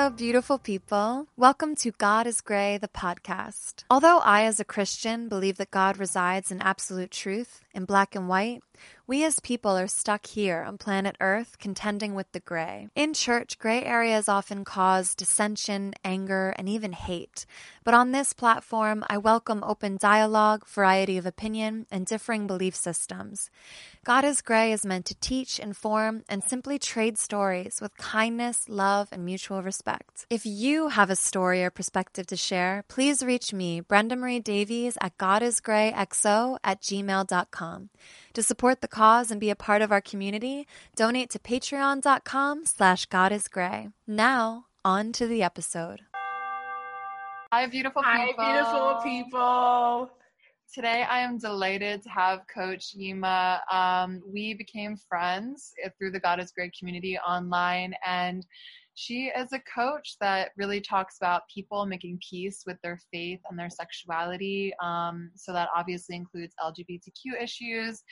Hello, beautiful people. Welcome to God is Gray, the podcast. Although I, as a Christian, believe that God resides in absolute truth, in black and white, we as people are stuck here on planet Earth contending with the gray. In church, gray areas often cause dissension, anger, and even hate. But on this platform, I welcome open dialogue, variety of opinion, and differing belief systems. God is Gray is meant to teach, inform, and simply trade stories with kindness, love, and mutual respect. If you have a story or perspective to share, please reach me, Brenda Marie Davies, at godisgrayxo at gmail.com. To support the cause and be a part of our community, donate to patreon.com slash godisgray. Now, on to the episode. Hi, beautiful Hi, people. beautiful people. Today, I am delighted to have Coach Yima. Um, we became friends through the God is Gray community online, and she is a coach that really talks about people making peace with their faith and their sexuality. Um, so that obviously includes LGBTQ issues.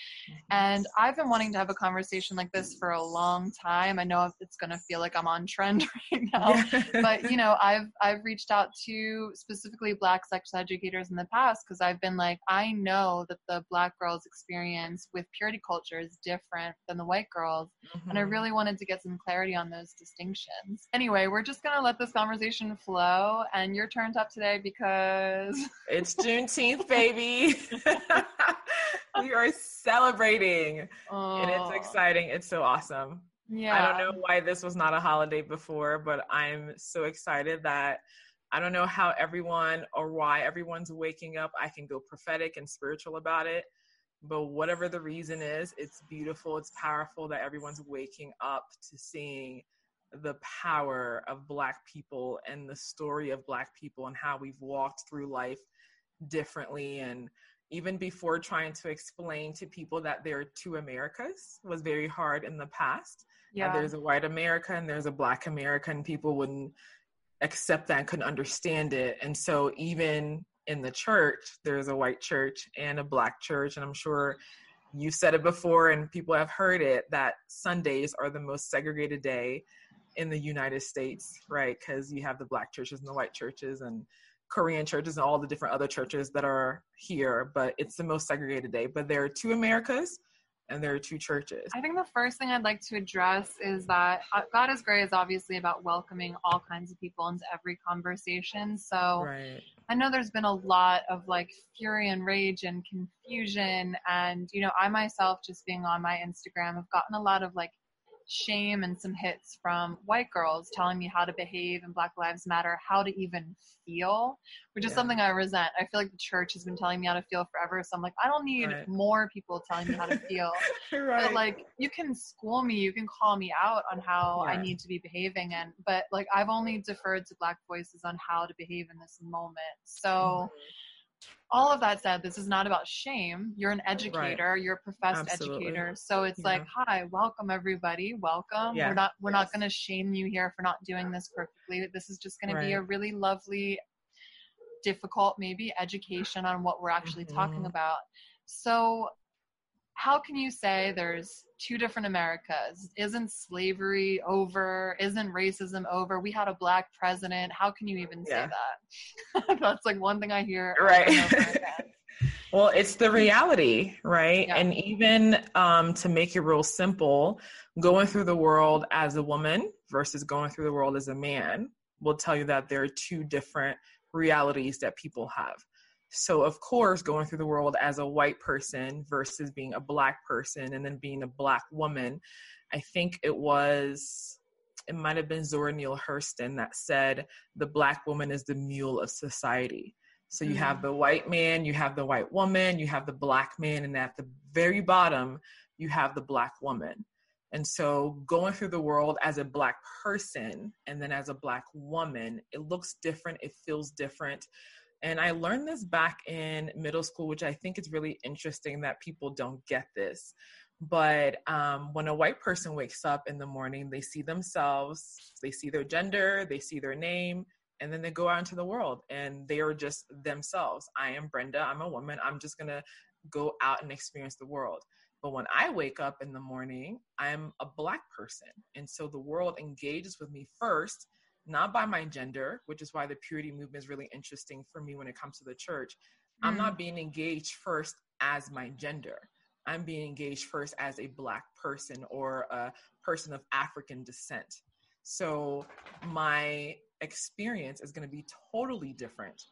And I've been wanting to have a conversation like this for a long time. I know it's going to feel like I'm on trend right now, but you know, I've I've reached out to specifically Black sex educators in the past because I've been like, I know that the Black girls' experience with purity culture is different than the white girls, Mm-hmm. and I really wanted to get some clarity on those distinctions. Anyway, we're just gonna let this conversation flow, and you're turned up today because it's Juneteenth, baby. we are celebrating, and it's Oh, exciting. It's so awesome. Yeah, I don't know why this was not a holiday before, but I'm so excited that I don't know how everyone or why everyone's waking up. I can go prophetic and spiritual about it, but whatever the reason is, it's beautiful, it's powerful that everyone's waking up to seeing the power of Black people and the story of Black people and how we've walked through life differently and even before trying to explain to people that there are two Americas was very hard in the past. Yeah, there's a white America and there's a black America, and people wouldn't accept that and couldn't understand it. And so, even in the church, there's a white church and a black church. And I'm sure you've said it before, and people have heard it that Sundays are the most segregated day in the United States, right? Because you have the black churches and the white churches and Korean churches and all the different other churches that are here, but it's the most segregated day. But there are two Americas and there are two churches. I think the first thing I'd like to address is that uh, God is Gray is obviously about welcoming all kinds of people into every conversation. So Right. I know there's been a lot of like fury and rage and confusion. And, you know, I myself, just being on my Instagram, have gotten a lot of like shame and some hits from white girls telling me how to behave in Black Lives Matter, how to even feel, which is Yeah. something I resent. I feel like the church has been telling me how to feel forever. So I'm like, I don't need Right. more people telling me how to feel. right. But like you can school me, you can call me out on how I need to be behaving and but like I've only deferred to black voices on how to behave in this moment. So Mm-hmm. All of that said, this is not about shame. You're an educator, you're a professed Absolutely. educator. So it's like, hi, welcome everybody. Welcome. Yeah. We're not we're not gonna shame you here for not doing this perfectly. This is just gonna be a really lovely, difficult, maybe education on what we're actually talking Mhm. about. So how can you say there's two different Americas? Isn't slavery over? Isn't racism over? We had a black president. How can you even Yeah. say that? That's like one thing I hear. Right. and over again. Well, it's the reality, right? Yeah. And even um, to make it real simple, going through the world as a woman versus going through the world as a man will tell you that there are two different realities that people have. So, of course, going through the world as a white person versus being a black person and then being a black woman, I think it was, it might have been Zora Neale Hurston that said, the black woman is the mule of society. So you mm-hmm. have the white man, you have the white woman, you have the black man, and at the very bottom, you have the black woman. And so going through the world as a black person and then as a black woman, it looks different, it feels different. And I learned this back in middle school, which I think is really interesting that people don't get this. But um, when a white person wakes up in the morning, they see themselves, they see their gender, they see their name, and then they go out into the world and they are just themselves. I am Brenda, I'm a woman, I'm just gonna go out and experience the world. But when I wake up in the morning, I'm a black person. And so the world engages with me first, not by my gender, which is why the purity movement is really interesting for me when it comes to the church. Mm. I'm not mm. being engaged first as my gender. I'm being engaged first as a black person or a person of African descent. So my experience is going to be totally different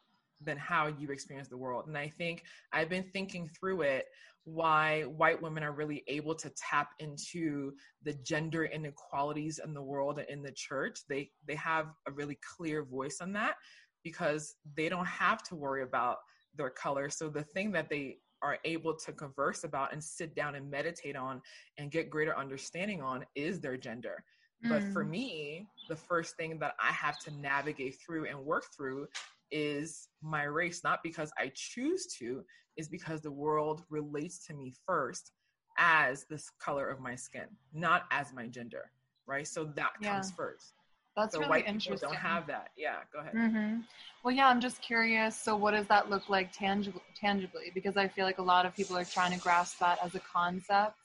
than how you experience the world. And I think I've been thinking through it why white women are really able to tap into the gender inequalities in the world and in the church. They they have a really clear voice on that because they don't have to worry about their color. So the thing that they are able to converse about and sit down and meditate on and get greater understanding on is their gender. But for mm. me, the first thing that I have to navigate through and work through is my race, not because I choose to, is because the world relates to me first as this color of my skin, not as my gender, right? So that yeah. comes first. That's so really white interesting. People don't have that. Yeah, go ahead. Mm-hmm. Well, yeah, I'm just curious. So, what does that look like tangibly? Tangibly, because I feel like a lot of people are trying to grasp that as a concept.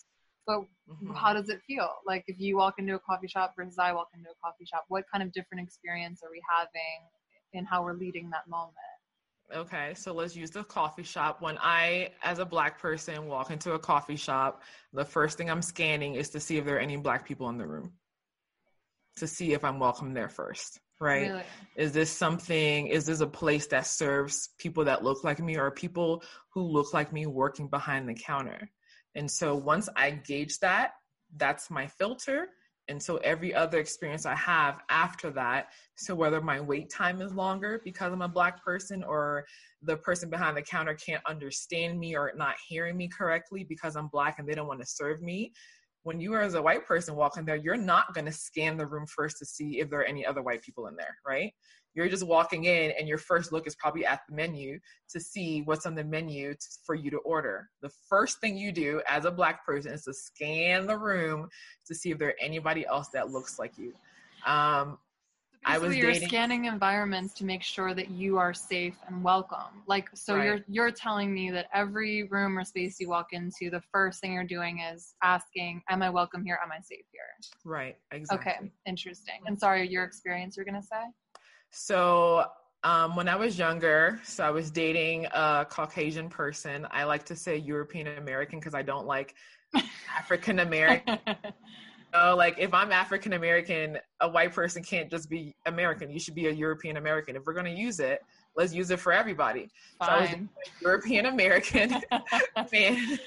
But mm-hmm. how does it feel? Like if you walk into a coffee shop versus I walk into a coffee shop, what kind of different experience are we having in how we're leading that moment? Okay, so let's use the coffee shop. When I, as a black person, walk into a coffee shop, the first thing I'm scanning is to see if there are any black people in the room to see if I'm welcome there first, right? Really? Is this something, is this a place that serves people that look like me or people who look like me working behind the counter? And so once I gauge that, that's my filter. And so every other experience I have after that, so whether my wait time is longer because I'm a black person or the person behind the counter can't understand me or not hearing me correctly because I'm black and they don't want to serve me, when you are as a white person walking there, you're not going to scan the room first to see if there are any other white people in there, right? You're just walking in, and your first look is probably at the menu to see what's on the menu t- for you to order. The first thing you do as a black person is to scan the room to see if there are anybody else that looks like you. Um, I was you're dating. scanning environments to make sure that you are safe and welcome. Like so right. you're you're telling me that every room or space you walk into, the first thing you're doing is asking, Am I welcome here? Am I safe here? Right, exactly. Okay, interesting. And sorry, your experience you're gonna say? So um, when I was younger, so I was dating a Caucasian person. I like to say European American because I don't like African American. know, like if I'm African American, a white person can't just be American. You should be a European American. If we're going to use it, let's use it for everybody. Fine. So I was European American fan.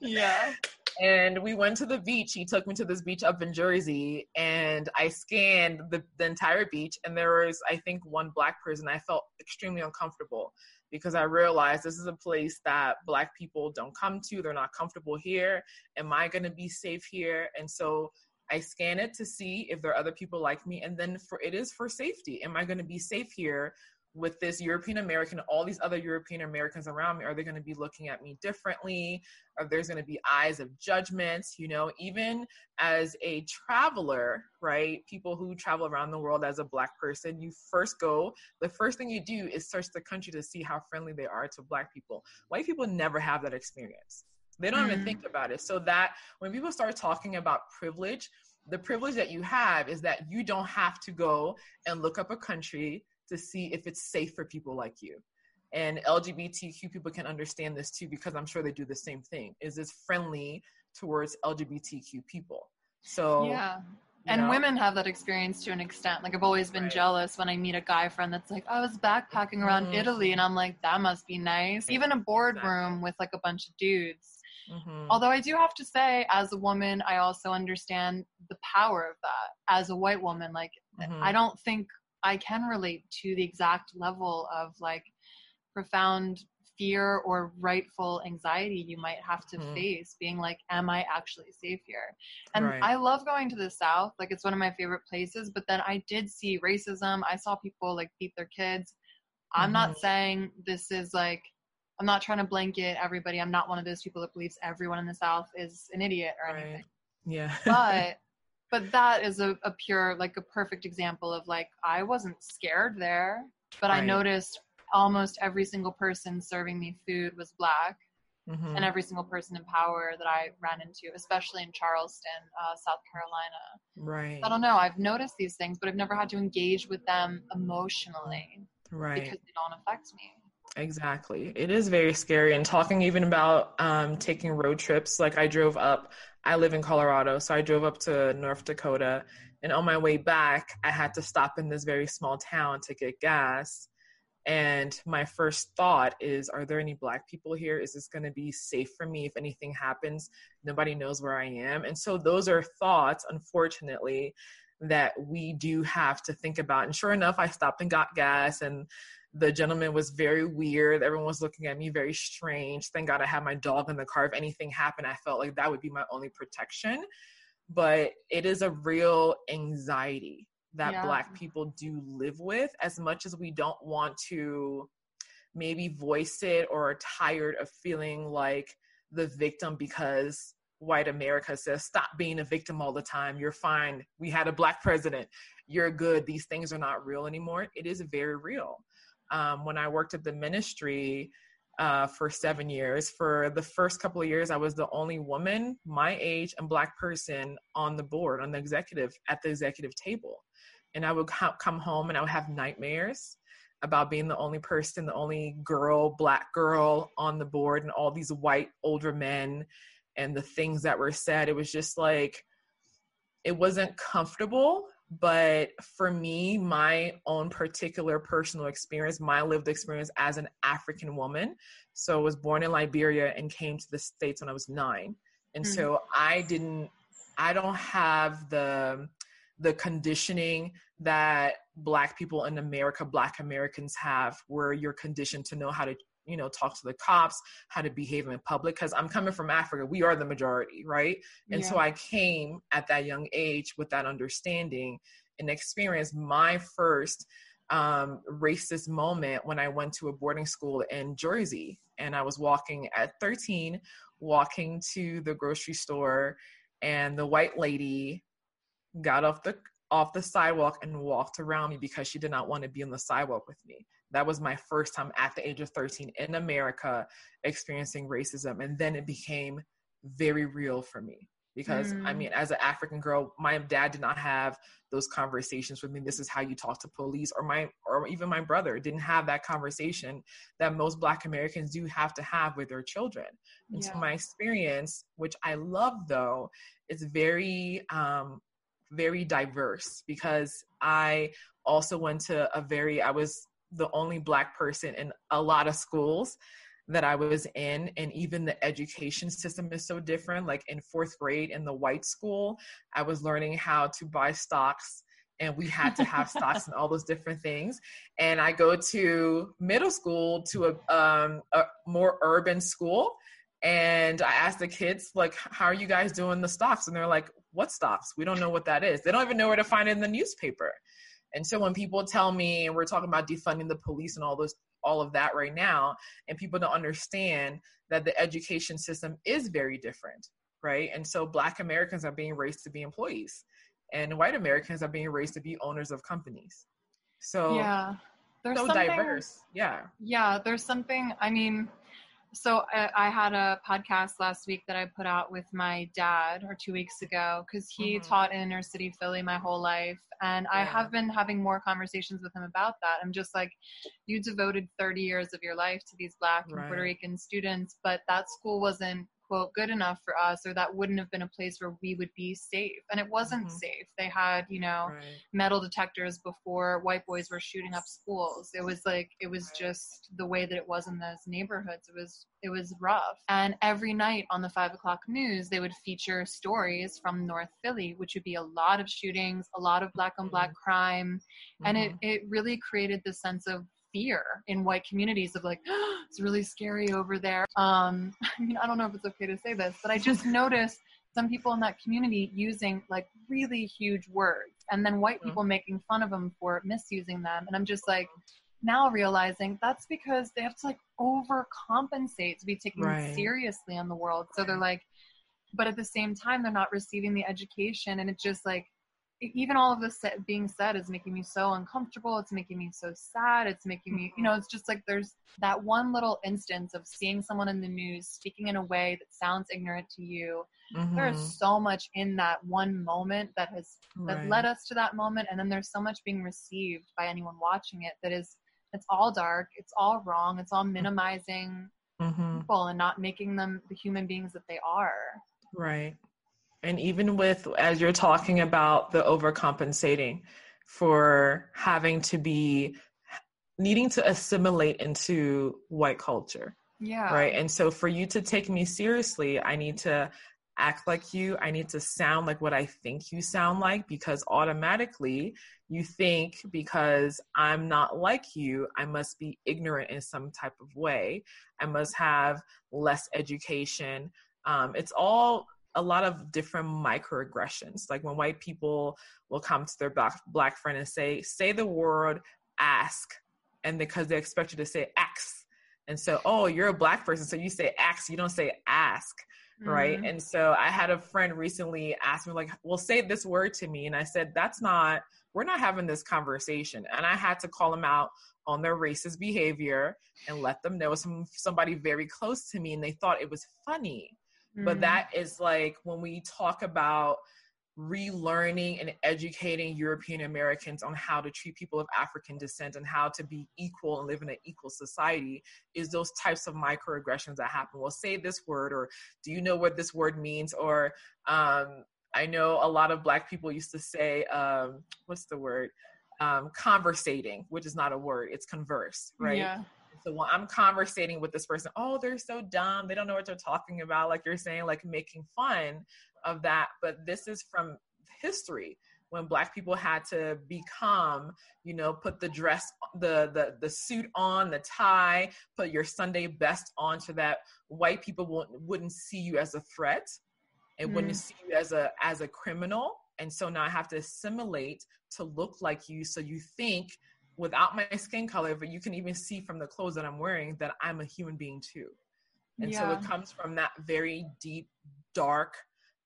yeah. And we went to the beach. He took me to this beach up in Jersey, and I scanned the, the entire beach. And there was, I think, one black person. I felt extremely uncomfortable because I realized this is a place that Black people don't come to. They're not comfortable here. Am I going to be safe here? And so I scan it to see if there are other people like me, and then for it is for safety. Am I going to be safe here with this European American, all these other European Americans around me? Are they going to be looking at me differently? Are there's going to be eyes of judgment? You know, even as a traveler, right? People who travel around the world as a black person, you first go. The first thing you do is search the country to see how friendly they are to black people. White people never have that experience they don't mm-hmm. even think about it. So that when people start talking about privilege, the privilege that you have is that you don't have to go and look up a country to see if it's safe for people like you. And LGBTQ people can understand this too because I'm sure they do the same thing. Is this friendly towards LGBTQ people? So yeah. And know? women have that experience to an extent. Like I've always been right. jealous when I meet a guy friend that's like, I was backpacking around mm-hmm. Italy and I'm like, that must be nice. Even a boardroom exactly. with like a bunch of dudes Mm-hmm. Although I do have to say, as a woman, I also understand the power of that. As a white woman, like, mm-hmm. I don't think I can relate to the exact level of like profound fear or rightful anxiety you might have to Mhm. face being like am i actually safe here and Right. i love going to the south like it's one of my favorite places but then i did see racism i saw people like beat their kids i'm not Mhm. saying this is like i'm not trying to blanket everybody i'm not one of those people that believes everyone in the south is an idiot or Right. anything Yeah. but but that is a, a pure like a perfect example of like i wasn't scared there but i noticed almost every single person serving me food was black Mhm. and every single person in power that i ran into especially in charleston uh, south carolina right. i don't know i've noticed these things but i've never had to engage with them emotionally Right. because they don't affect me Exactly. It is very scary. And talking even about um, taking road trips, like I drove up, I live in Colorado, so I drove up to North Dakota. And on my way back, I had to stop in this very small town to get gas. And my first thought is, are there any black people here? Is this going to be safe for me if anything happens? Nobody knows where I am. And so those are thoughts, unfortunately, that we do have to think about. And sure enough, I stopped and got gas and the gentleman was very weird. Everyone was looking at me very strange. Thank God I had my dog in the car. If anything happened, I felt like that would be my only protection. But it is a real anxiety that Yeah. Black people do live with as much as we don't want to maybe voice it or are tired of feeling like the victim because white America says, stop being a victim all the time. You're fine. We had a Black president. You're good. These things are not real anymore. It is very real um, when I worked at the ministry uh, for seven years. For the first couple of years, I was the only woman my age and black person on the board, on the executive, at the executive table. And I would co- come home and I would have nightmares about being the only person, the only girl, black girl on the board, and all these white older men and the things that were said. It was just like, it wasn't comfortable but for me my own particular personal experience my lived experience as an african woman so i was born in liberia and came to the states when i was nine and Mm. so i didn't i don't have the the conditioning that black people in america black americans have where you're conditioned to know how to you know talk to the cops how to behave in public because i'm coming from africa we are the majority right and so I came at that young age with that understanding and experienced my first um, racist moment when I went to a boarding school in Jersey. And I was walking at 13, walking to the grocery store, and the white lady got off the off the sidewalk and walked around me because she did not want to be on the sidewalk with me. That was my first time at the age of 13 in America experiencing racism. And then it became very real for me because I Mm. mean, as an African girl, my dad did not have those conversations with me. This is how you talk to police, or my, or even my brother didn't have that conversation that most Black Americans do have to have with their children. And so my experience, which I love though, is very, um, very diverse because I also went to a very, I was the only Black person in a lot of schools that I was in, and even the education system is so different. Like in fourth grade in the white school, I was learning how to buy stocks, and we had to have stocks and all those different things. And I go to middle school to a, um, a more urban school, and I asked the kids like, "How are you guys doing the stocks?" And they're like, "What stocks? We don't know what that is. They don't even know where to find it in the newspaper." And so when people tell me, and we're talking about defunding the police and all those all of that right now and people don't understand that the education system is very different right? And so black americans are being raised to be employees and white americans are being raised to be owners of companies. So yeah. There's so diverse. Yeah. Yeah there's something i mean so I, I had a podcast last week that i put out with my dad or two weeks ago because he Mhm. taught in inner city philly my whole life and i have been having more conversations with him about that. I'm just like you devoted 30 years of your life to these black and puerto rican students but that school wasn't quote good enough for us or that wouldn't have been a place where we would be safe and it wasn't Mhm. safe they had you know right metal detectors before white boys were shooting up schools. It was like it was just the way that it was in those neighborhoods. It was it was rough. And every night on the five o'clock news, they would feature stories from North Philly, which would be a lot of shootings, a lot of black on black crime, and it Mhm. it really created this sense of fear in white communities of like oh, it's really scary over there um i mean i don't know if it's okay to say this but i just noticed some people in that community using like really huge words and then white mm-hmm. people mm-hmm. making fun of them for misusing them and i'm just like now realizing that's because they have to like overcompensate to be taken right. seriously in the world so they're like but at the same time they're not receiving the education and it's just like even all of this being said is making me so uncomfortable it's making me so sad it's making me you know it's just like there's that one little instance of seeing someone in the news speaking in a way that sounds ignorant to you mm-hmm. there's so much in that one moment that has right. that led us to that moment and then there's so much being received by anyone watching it that is it's all dark it's all wrong it's all mm-hmm. minimizing mm-hmm. people and not making them the human beings that they are right and even with, as you're talking about the overcompensating for having to be needing to assimilate into white culture. Yeah. Right. And so for you to take me seriously, I need to act like you. I need to sound like what I think you sound like because automatically you think because I'm not like you, I must be ignorant in some type of way. I must have less education. Um, it's all a lot of different microaggressions. Like when white people will come to their black, black friend and say, say the word ask, and because they expect you to say X. And so, oh, you're a black person, so you say ask, you don't say ask, mm-hmm. right? And so I had a friend recently ask me, like, well, say this word to me. And I said, that's not, we're not having this conversation. And I had to call them out on their racist behavior and let them know some somebody very close to me and they thought it was funny Mm-hmm. But that is like when we talk about relearning and educating European Americans on how to treat people of African descent and how to be equal and live in an equal society is those types of microaggressions that happen. Well, say this word, or do you know what this word means? Or um, I know a lot of Black people used to say, um, what's the word? Um, conversating, which is not a word, it's converse, right? Yeah. So when I'm conversating with this person, oh, they're so dumb. They don't know what they're talking about. Like you're saying, like making fun of that. But this is from history when black people had to become you know put the dress the the the suit on the tie put your sunday best on so that white people won't, wouldn't see you as a threat and mm. wouldn't see you as a as a criminal and so now i have to assimilate to look like you so you think without my skin color, but you can even see from the clothes that I'm wearing that I'm a human being too. And yeah. so it comes from that very deep, dark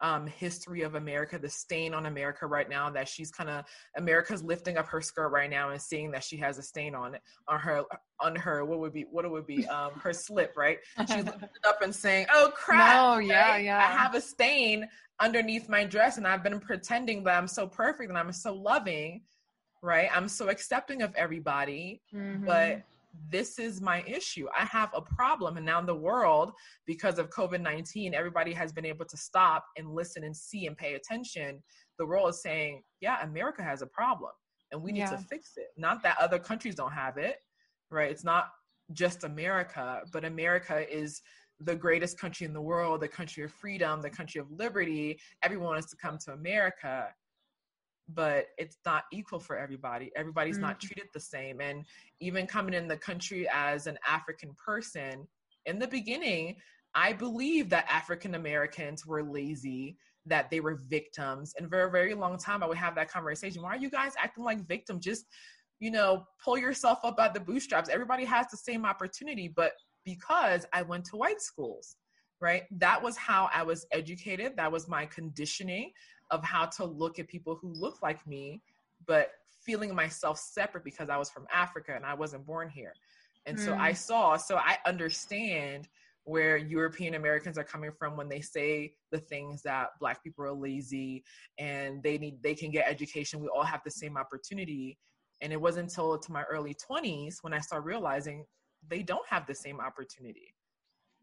um, history of America, the stain on America right now that she's kind of America's lifting up her skirt right now and seeing that she has a stain on it on her on her what would be what it would be um, her slip right. She's lifting up and saying, "Oh crap! No, yeah, right? yeah. I have a stain underneath my dress, and I've been pretending that I'm so perfect and I'm so loving." Right? I'm so accepting of everybody, mm-hmm. but this is my issue. I have a problem. And now in the world, because of COVID 19, everybody has been able to stop and listen and see and pay attention. The world is saying, yeah, America has a problem and we need yeah. to fix it. Not that other countries don't have it, right? It's not just America, but America is the greatest country in the world, the country of freedom, the country of liberty. Everyone wants to come to America but it's not equal for everybody. Everybody's mm-hmm. not treated the same. And even coming in the country as an African person, in the beginning, I believe that African Americans were lazy, that they were victims. And for a very long time, I would have that conversation. Why are you guys acting like victims? Just, you know, pull yourself up by the bootstraps. Everybody has the same opportunity. But because I went to white schools, right? That was how I was educated. That was my conditioning of how to look at people who look like me, but feeling myself separate because I was from Africa and I wasn't born here. And mm. so I mm. saw, so I understand where European Americans are coming from when they say the things that black people are lazy and they need they can get education. We all have the same opportunity. And it wasn't until to my early 20s when I started realizing they don't have the same opportunity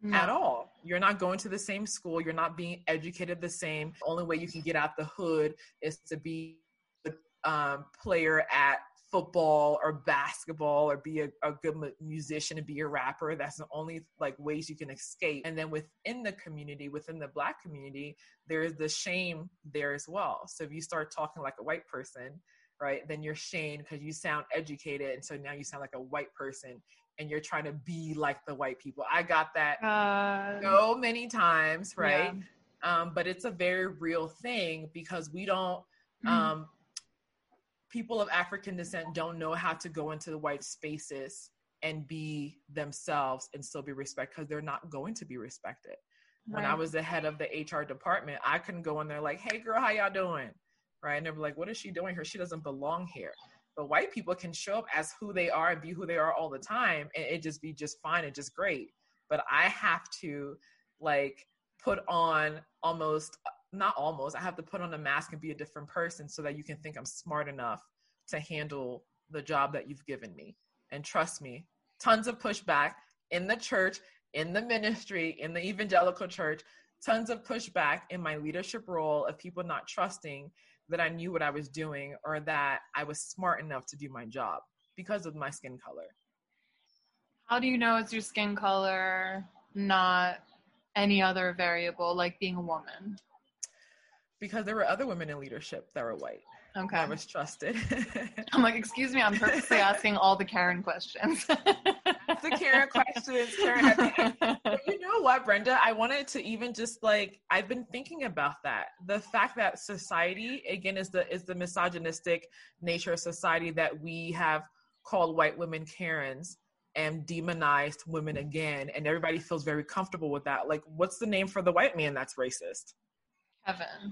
no. at all. You're not going to the same school. You're not being educated the same. The only way you can get out the hood is to be a um, player at football or basketball or be a, a good musician and be a rapper. That's the only like ways you can escape. And then within the community, within the black community, there is the shame there as well. So if you start talking like a white person, right? Then you're shamed because you sound educated, and so now you sound like a white person, and you're trying to be like the white people. I got that Uh, so many times, right? yeah. Um, but it's a very real thing because we don't. Mhm. Um, people of African descent don't know how to go into the white spaces and be themselves and still be respected because they're not going to be respected. When I was the head of the HR department, I couldn't go in there like, "Hey, girl, how y'all doing?" Right? And they're like, "What is she doing here? She doesn't belong here." But white people can show up as who they are and be who they are all the time, and it just be just fine and just great. But I have to like put on almost not almost i have to put on a mask and be a different person so that you can think i'm smart enough to handle the job that you've given me and trust me tons of pushback in the church in the ministry in the evangelical church tons of pushback in my leadership role of people not trusting that i knew what i was doing or that i was smart enough to do my job because of my skin color How do you know it's your skin color, not any other variable, like being a woman? because there were other women in leadership that were white Okay. i was trusted I'm like, excuse me, I'm purposely asking all the Karen questions. The Karen questions, Karen. at the end. But you know what, Brenda? I wanted to even just like I've been thinking about that. The fact that society, again, is the is the misogynistic nature of society that we have called white women Karens and demonized women again, and everybody feels very comfortable with that. Like, what's the name for the white man that's racist? Kevin. Um,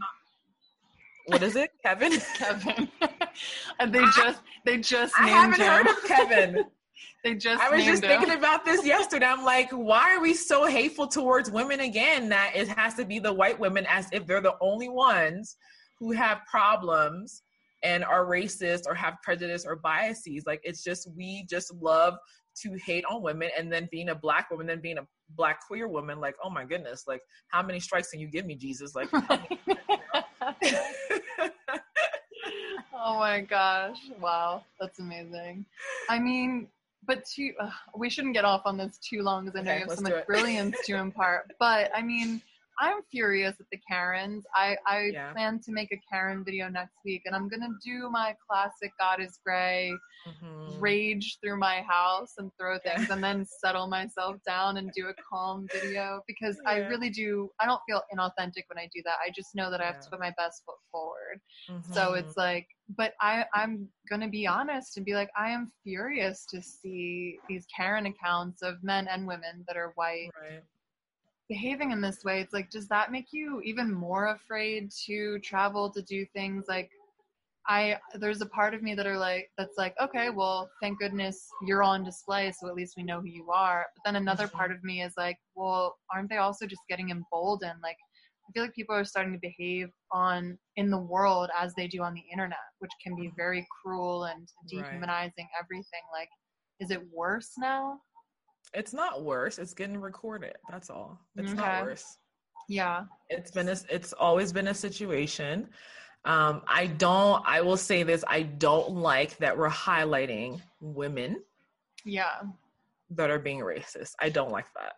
What is it, Kevin? Kevin. and they ah, just they just I named haven't him. heard of Kevin. They just I was just him. thinking about this yesterday. I'm like, why are we so hateful towards women again that it has to be the white women as if they're the only ones who have problems and are racist or have prejudice or biases. Like it's just we just love to hate on women and then being a black woman, then being a black queer woman, like, oh my goodness, like how many strikes can you give me, Jesus? Like oh my gosh. Wow. That's amazing. I mean, but too, uh, we shouldn't get off on this too long because I know Okay, you have so much brilliance to impart. But I mean, I'm furious at the Karens. I, I Yeah. plan to make a Karen video next week and I'm going to do my classic God is Gray Mhm. rage through my house and throw Yeah. things and then settle myself down and do a calm video because I really do I don't feel inauthentic when I do that. I just know that I have to put my best foot forward. So Mhm. it's like but I I'm going to be honest and be like I am furious to see these Karen accounts of men and women that are white right. Behaving in this way. It's like does that make you even more afraid to travel to do things? Like I there's a part of me that are like that's like okay well thank goodness you're on display so at least we know who you are. But then another Mhm. part of me is like well aren't they also just getting emboldened? Like I feel like people are starting to behave on in the world as they do on the internet which can be very cruel and dehumanizing everything. Like is it worse now It's not worse. It's getting recorded. That's all. It's Okay. not worse. yeah it's been a, it's always been a situation um i don't i will say this i don't like that we're highlighting women yeah that are being racist i don't like that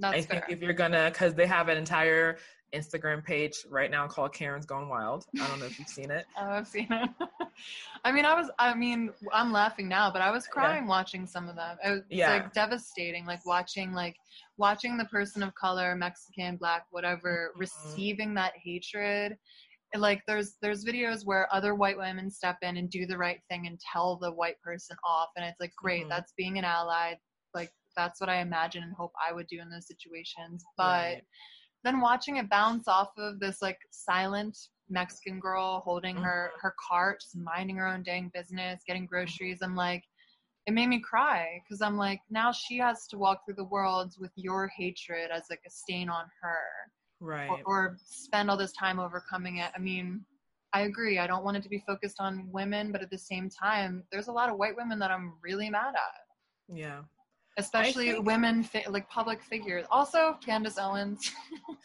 that's i think fair. if you're gonna because they have an entire instagram page right now called karen's gone wild i don't know if you've seen it Oh, I've seen it. I mean, I was, I mean, I'm laughing now, but I was crying watching some of them. It was Yeah. like devastating, like watching, like watching the person of color, Mexican, black, whatever, Mhm. receiving that hatred. Like there's there's videos where other white women step in and do the right thing and tell the white person off, and it's like great, Mhm. that's being an ally. Like that's what I imagine and hope I would do in those situations. But Right. Then watching it bounce off of this like silent Mexican girl holding mm. her her cart, just minding her own dang business, getting mm. groceries. I'm like, it made me cry because I'm like, now she has to walk through the world with your hatred as like a stain on her, right or, or spend all this time overcoming it. I mean, I agree. I don't want it to be focused on women, but at the same time, there's a lot of white women that I'm really mad at yeah especially think- women fi- like public figures. Also, Candace Owens.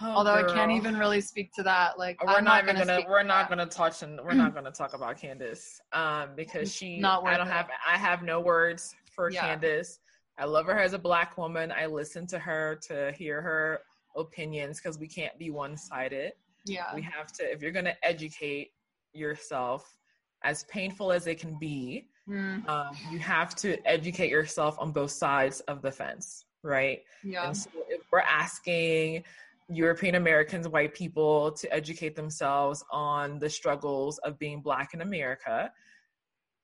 Oh, Although I can't even really speak to that. Like we're I'm not, not, gonna, speak we're to not that. gonna touch and we're not gonna talk about Candace um because she Not I don't it. have I have no words for Yeah. Candace. I love her as a black woman. I listen to her to hear her opinions because we can't be one sided. Yeah. We have to if you're gonna educate yourself as painful as it can be, Mm, um, you have to educate yourself on both sides of the fence, right? yeah. And so if we're asking European Americans, white people, to educate themselves on the struggles of being Black in America,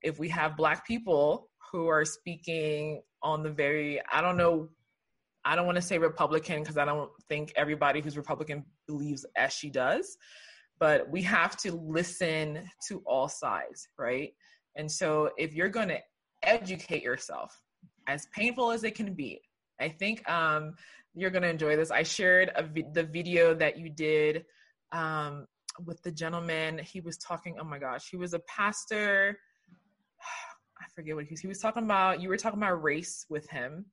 if we have Black people who are speaking on the very, I don't know, I don't want to say Republican because I don't think everybody who's Republican believes as she does, but we have to listen to all sides, right? And so if you're going to educate yourself, as painful as it can be, I think um, you're going to enjoy this. I shared vi- the video that you did um, with the gentleman. He was talking, oh my gosh, he was a pastor. I forget what he was. He was talking about, you were talking about race with him.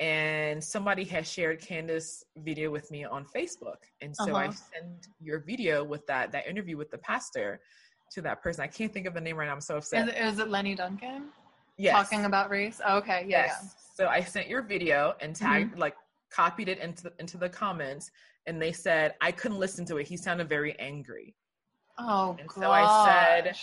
And somebody has shared Candace video with me on Facebook. And so I Uh-huh. sent your video with that, that interview with the pastor to that person. I can't think of the name right now. I'm so upset. Is it, is it Lenny Duncan yes. talking about race? Oh, okay, yeah, yes. So I sent your video and tagged, mm-hmm. like, copied it into the, into the comments, and they said I couldn't listen to it. He sounded very angry. Oh, And gosh. so I said-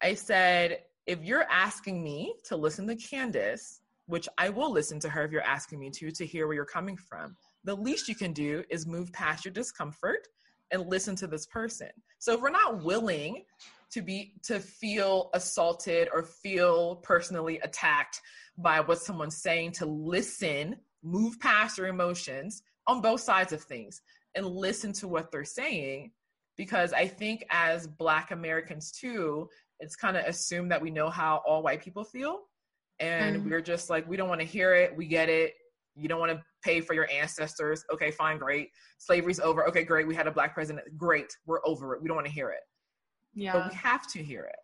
I said, if you're asking me to listen to Candace, which I will listen to her if you're asking me to, to hear where you're coming from, the least you can do is move past your discomfort and listen to this person. So if we're not willing to be to feel assaulted or feel personally attacked by what someone's saying, to listen, move past your emotions on both sides of things and listen to what they're saying. Because I think as Black Americans too, it's kind of assumed that we know how all white people feel. And Mhm. we're just like, we don't want to hear it. We get it. You don't want to pay for your ancestors. Okay, fine, great. Slavery's over. Okay, great. We had a black president. Great. We're over it. We don't want to hear it. Yeah. But we have to hear it.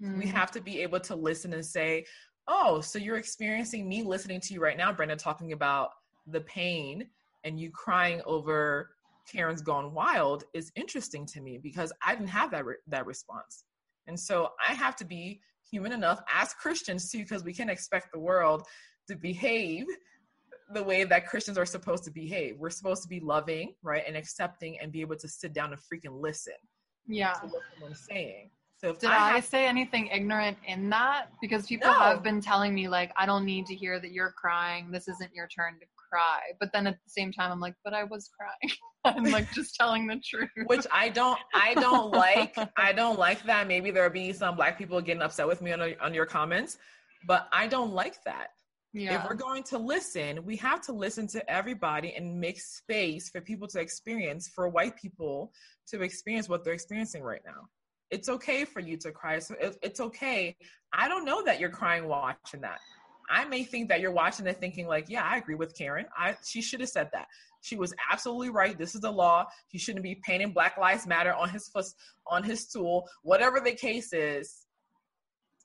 We Mm. have to be able to listen and say, oh, so you're experiencing me listening to you right now, Brenda, talking about the pain and you crying over Karen's Gone Wild is interesting to me because I didn't have that, re- that response. And so I have to be human enough as Christians too, because we can expect the world to behave the way that Christians are supposed to behave. We're supposed to be loving, right, and accepting and be able to sit down and freaking listen yeah. to what someone's saying. So if Did I I, say anything ignorant in that? Because people No. have been telling me like, I don't need to hear that you're crying. This isn't your turn to cry. But then at the same time, I'm like, but I was crying. I'm like just telling the truth. which I don't I don't like. I don't like that. Maybe there'll be some black people getting upset with me on on your comments, but I don't like that. Yeah. If we're going to listen, we have to listen to everybody and make space for people to experience, for white people to experience what they're experiencing right now. It's okay for you to cry. So it's okay. I don't know that you're crying watching that. I may think that you're watching it thinking like, yeah, I agree with Karen. I she should have said that. She was absolutely right. This is the law. He shouldn't be painting Black Lives Matter on his foot, on his stool. Whatever the case is,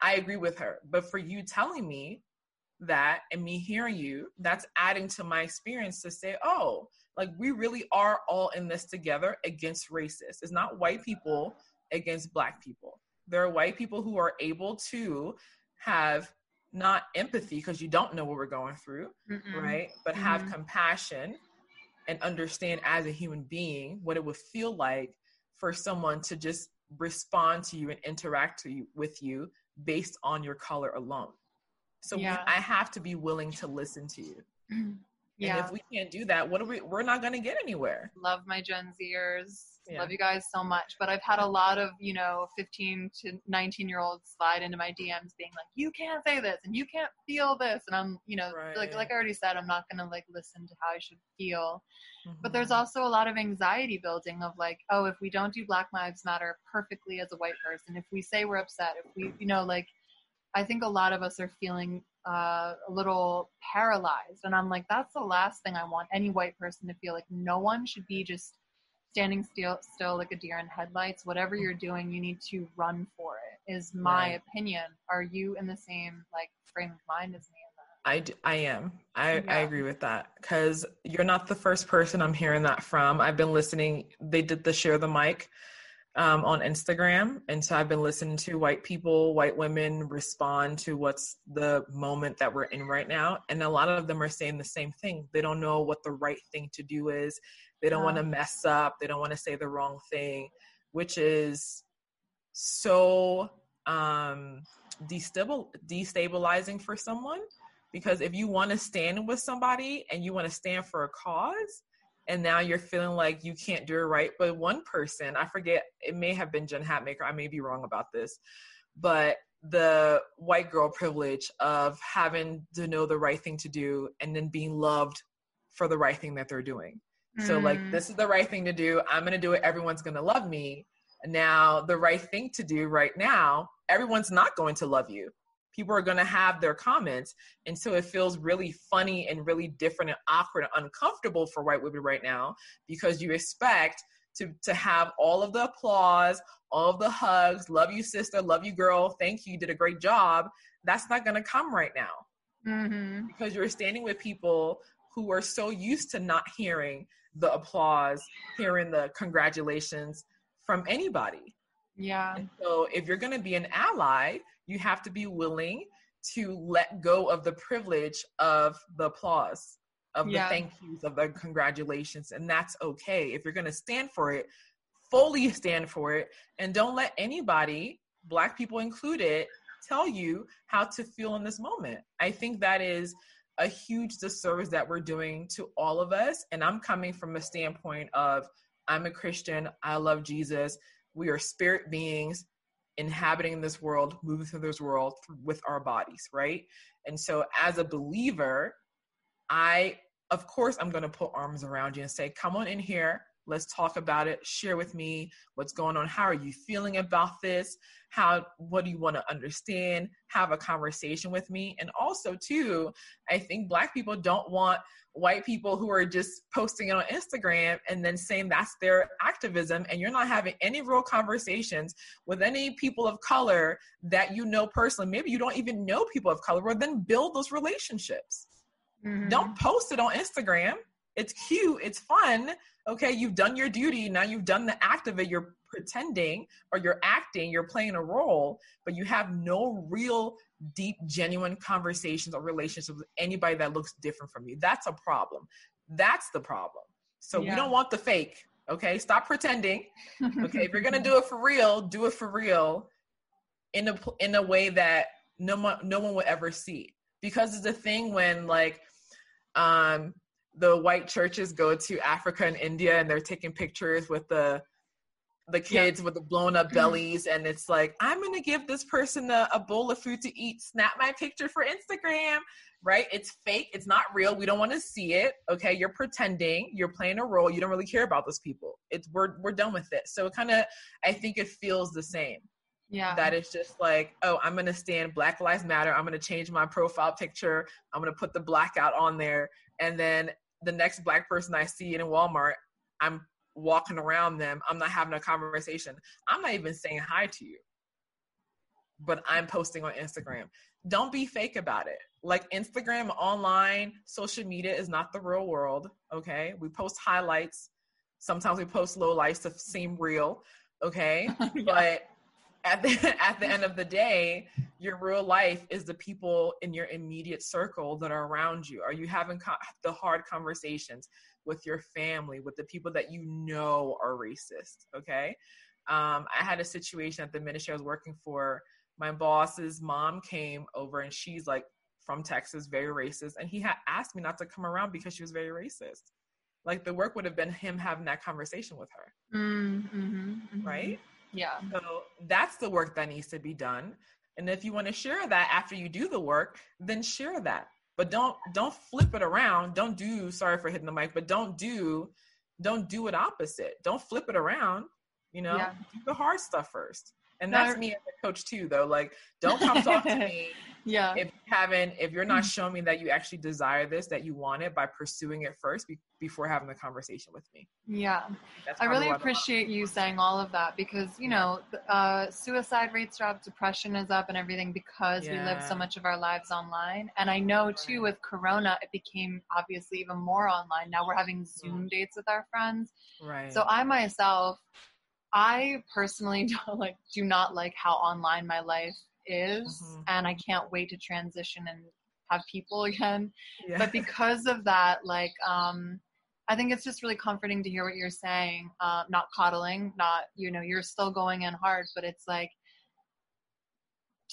I agree with her. But for you telling me that and me hearing you, that's adding to my experience to say, oh, like we really are all in this together against racists. It's not white people against black people. There are white people who are able to have not empathy because you don't know what we're going through, Mm-mm. right? But have Mhm. compassion and understand as a human being what it would feel like for someone to just respond to you and interact to you, with you based on your color alone. So we, I have to be willing to listen to you. yeah. And if we can't do that, what are we? We're not going to get anywhere. love my Gen Zers. Yeah. Love you guys so much. But I've had a lot of, you know, 15 to 19 year olds slide into my DMs being like, you can't say this and you can't feel this. And I'm, you know, like, Right. like I already said, I'm not going to like listen to how I should feel. But Mhm. there's also a lot of anxiety building of like, oh, if we don't do Black Lives Matter perfectly as a white person, if we say we're upset, if we, you know, like, I think a lot of us are feeling uh, a little paralyzed. And I'm like, that's the last thing I want any white person to feel like. No one should be just standing still, still like a deer in headlights. Whatever you're doing, you need to run for it, is my Right. opinion. Are you in the same like frame of mind as me? I, d- I am. I, I agree with that because you're not the first person I'm hearing that from. I've been listening. They did the share the mic um, on Instagram. And so I've been listening to white people, white women respond to what's the moment that we're in right now. And a lot of them are saying the same thing. They don't know what the right thing to do is. They don't want to mess up. They don't want to say the wrong thing, which is so um, destabil- destabilizing for someone because if you want to stand with somebody and you want to stand for a cause and now you're feeling like you can't do it right but one person. I forget it may have been jen hatmaker i may be wrong about this but the white girl privilege of having to know the right thing to do and then being loved for the right thing that they're doing. Mm. so like mm. this is the right thing to do. I'm going to do it. Everyone's going to love me. Now the right thing to do right now everyone's not going to love you people are going to have their comments. And so it feels really funny and really different and awkward and uncomfortable for white women right now because you expect to to have all of the applause all of the hugs love you sister. Love you girl. Thank you. You did a great job. That's not going to come right now. Mm-hmm. because you're standing with people who are so used to not hearing the applause hearing the congratulations from anybody. Yeah. And so if you're going to be an ally you have to be willing to let go of the privilege of the applause of yeah. the thank yous of the congratulations and that's okay if you're going to stand for it fully stand for it and don't let anybody black people included tell you how to feel in this moment i think that is a huge disservice that we're doing to all of us and i'm coming from a standpoint of i'm a christian i love jesus we are spirit beings inhabiting this world, moving through this world with our bodies, right? And so as a believer, I, of course, I'm going to put arms around you and say, come on in here. Let's talk about it. Share with me what's going on. How are you feeling about this? How, what do you want to understand? Have a conversation with me. And also, too, I think Black people don't want white people who are just posting it on Instagram and then saying that's their activism, and you're not having any real conversations with any people of color that you know personally. Maybe you don't even know people of color, well, then build those relationships. Mm-hmm. Don't post it on Instagram. It's cute, it's fun. Okay, you've done your duty. Now you've done the act of it. You're pretending or you're acting, you're playing a role, but you have no real deep, genuine conversations or relationships with anybody that looks different from you. That's a problem. That's the problem. So yeah. we don't want the fake. Okay, stop pretending. Okay, if you're gonna do it for real, do it for real, in a in a way that no one no one will ever see. Because it's a thing when like, um, the white churches go to Africa and India and they're taking pictures with the the kids yeah. with the blown up mm-hmm. bellies and it's like i'm gonna give this person a, a, bowl of food to eat. Snap my picture for instagram. Right? It's fake. It's not real. We don't want to see it. Okay? You're pretending. You're playing a role. You don't really care about those people. It's we're, we're done with it. So it kind of i think it feels the same yeah that is just like oh i'm gonna stand black lives matter i'm gonna change my profile picture i'm gonna put the blackout on there and then the next black person i see in walmart i'm walking around them. I'm not having a conversation. I'm not even saying hi to you. But I'm posting on Instagram. Don't be fake about it. Like Instagram, online, social media is not the real world. Okay. We post highlights. Sometimes we post low lights to seem real. Okay. yeah. But at the at the end of the day, your real life is the people in your immediate circle that are around you. Are you having co- the hard conversations? with your family, with the people that you know are racist. Okay. Um, I had a situation at the ministry I was working for. My boss's mom came over and she's like from Texas, very racist. And he had asked me not to come around because she was very racist. Like the work would have been him having that conversation with her. Mm-hmm, mm-hmm. Right? Yeah. So that's the work that needs to be done. And if you want to share that after you do the work, then share that but don't don't flip it around don't do sorry for hitting the mic but don't do don't do it opposite don't flip it around you know yeah. do the hard stuff first and that's me as a coach too though like don't come talk to me yeah. If you haven't if you're not showing me that you actually desire this that you want it by pursuing it first be- before having the conversation with me. Yeah. I really appreciate you saying all of that because you know uh, suicide rates are up depression is up and everything because yeah. we live so much of our lives online. And i know too with corona it became obviously even more online. Now we're having zoom mm. dates with our friends. Right. So i myself I personally don't like do not like how online my life is mm-hmm. and I can't wait to transition and have people again. Yeah. But because of that, like um I think it's just really comforting to hear what you're saying. Uh, not coddling, not you know, you're still going in hard, but it's like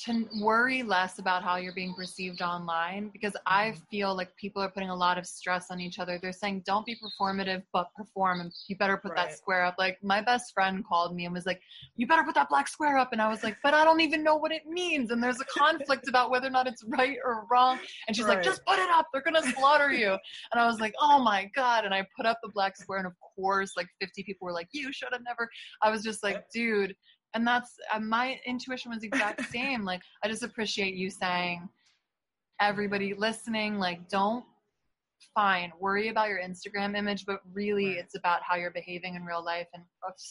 to worry less about how you're being perceived online because I Mhm. feel like people are putting a lot of stress on each other. They're saying, don't be performative, but perform, and you better put Right. that square up. Like, my best friend called me and was like, you better put that black square up. And I was like, but I don't even know what it means. And there's a conflict about whether or not it's right or wrong. And she's like, just put it up. They're going to slaughter you. And I was like, oh my God. And I put up the black square, and of course, like 50 people were like, you should have never. I was just like, dude and that's uh, my intuition was the exact same like i just appreciate you saying everybody listening like don't fine worry about your instagram image but really Right. it's about how you're behaving in real life and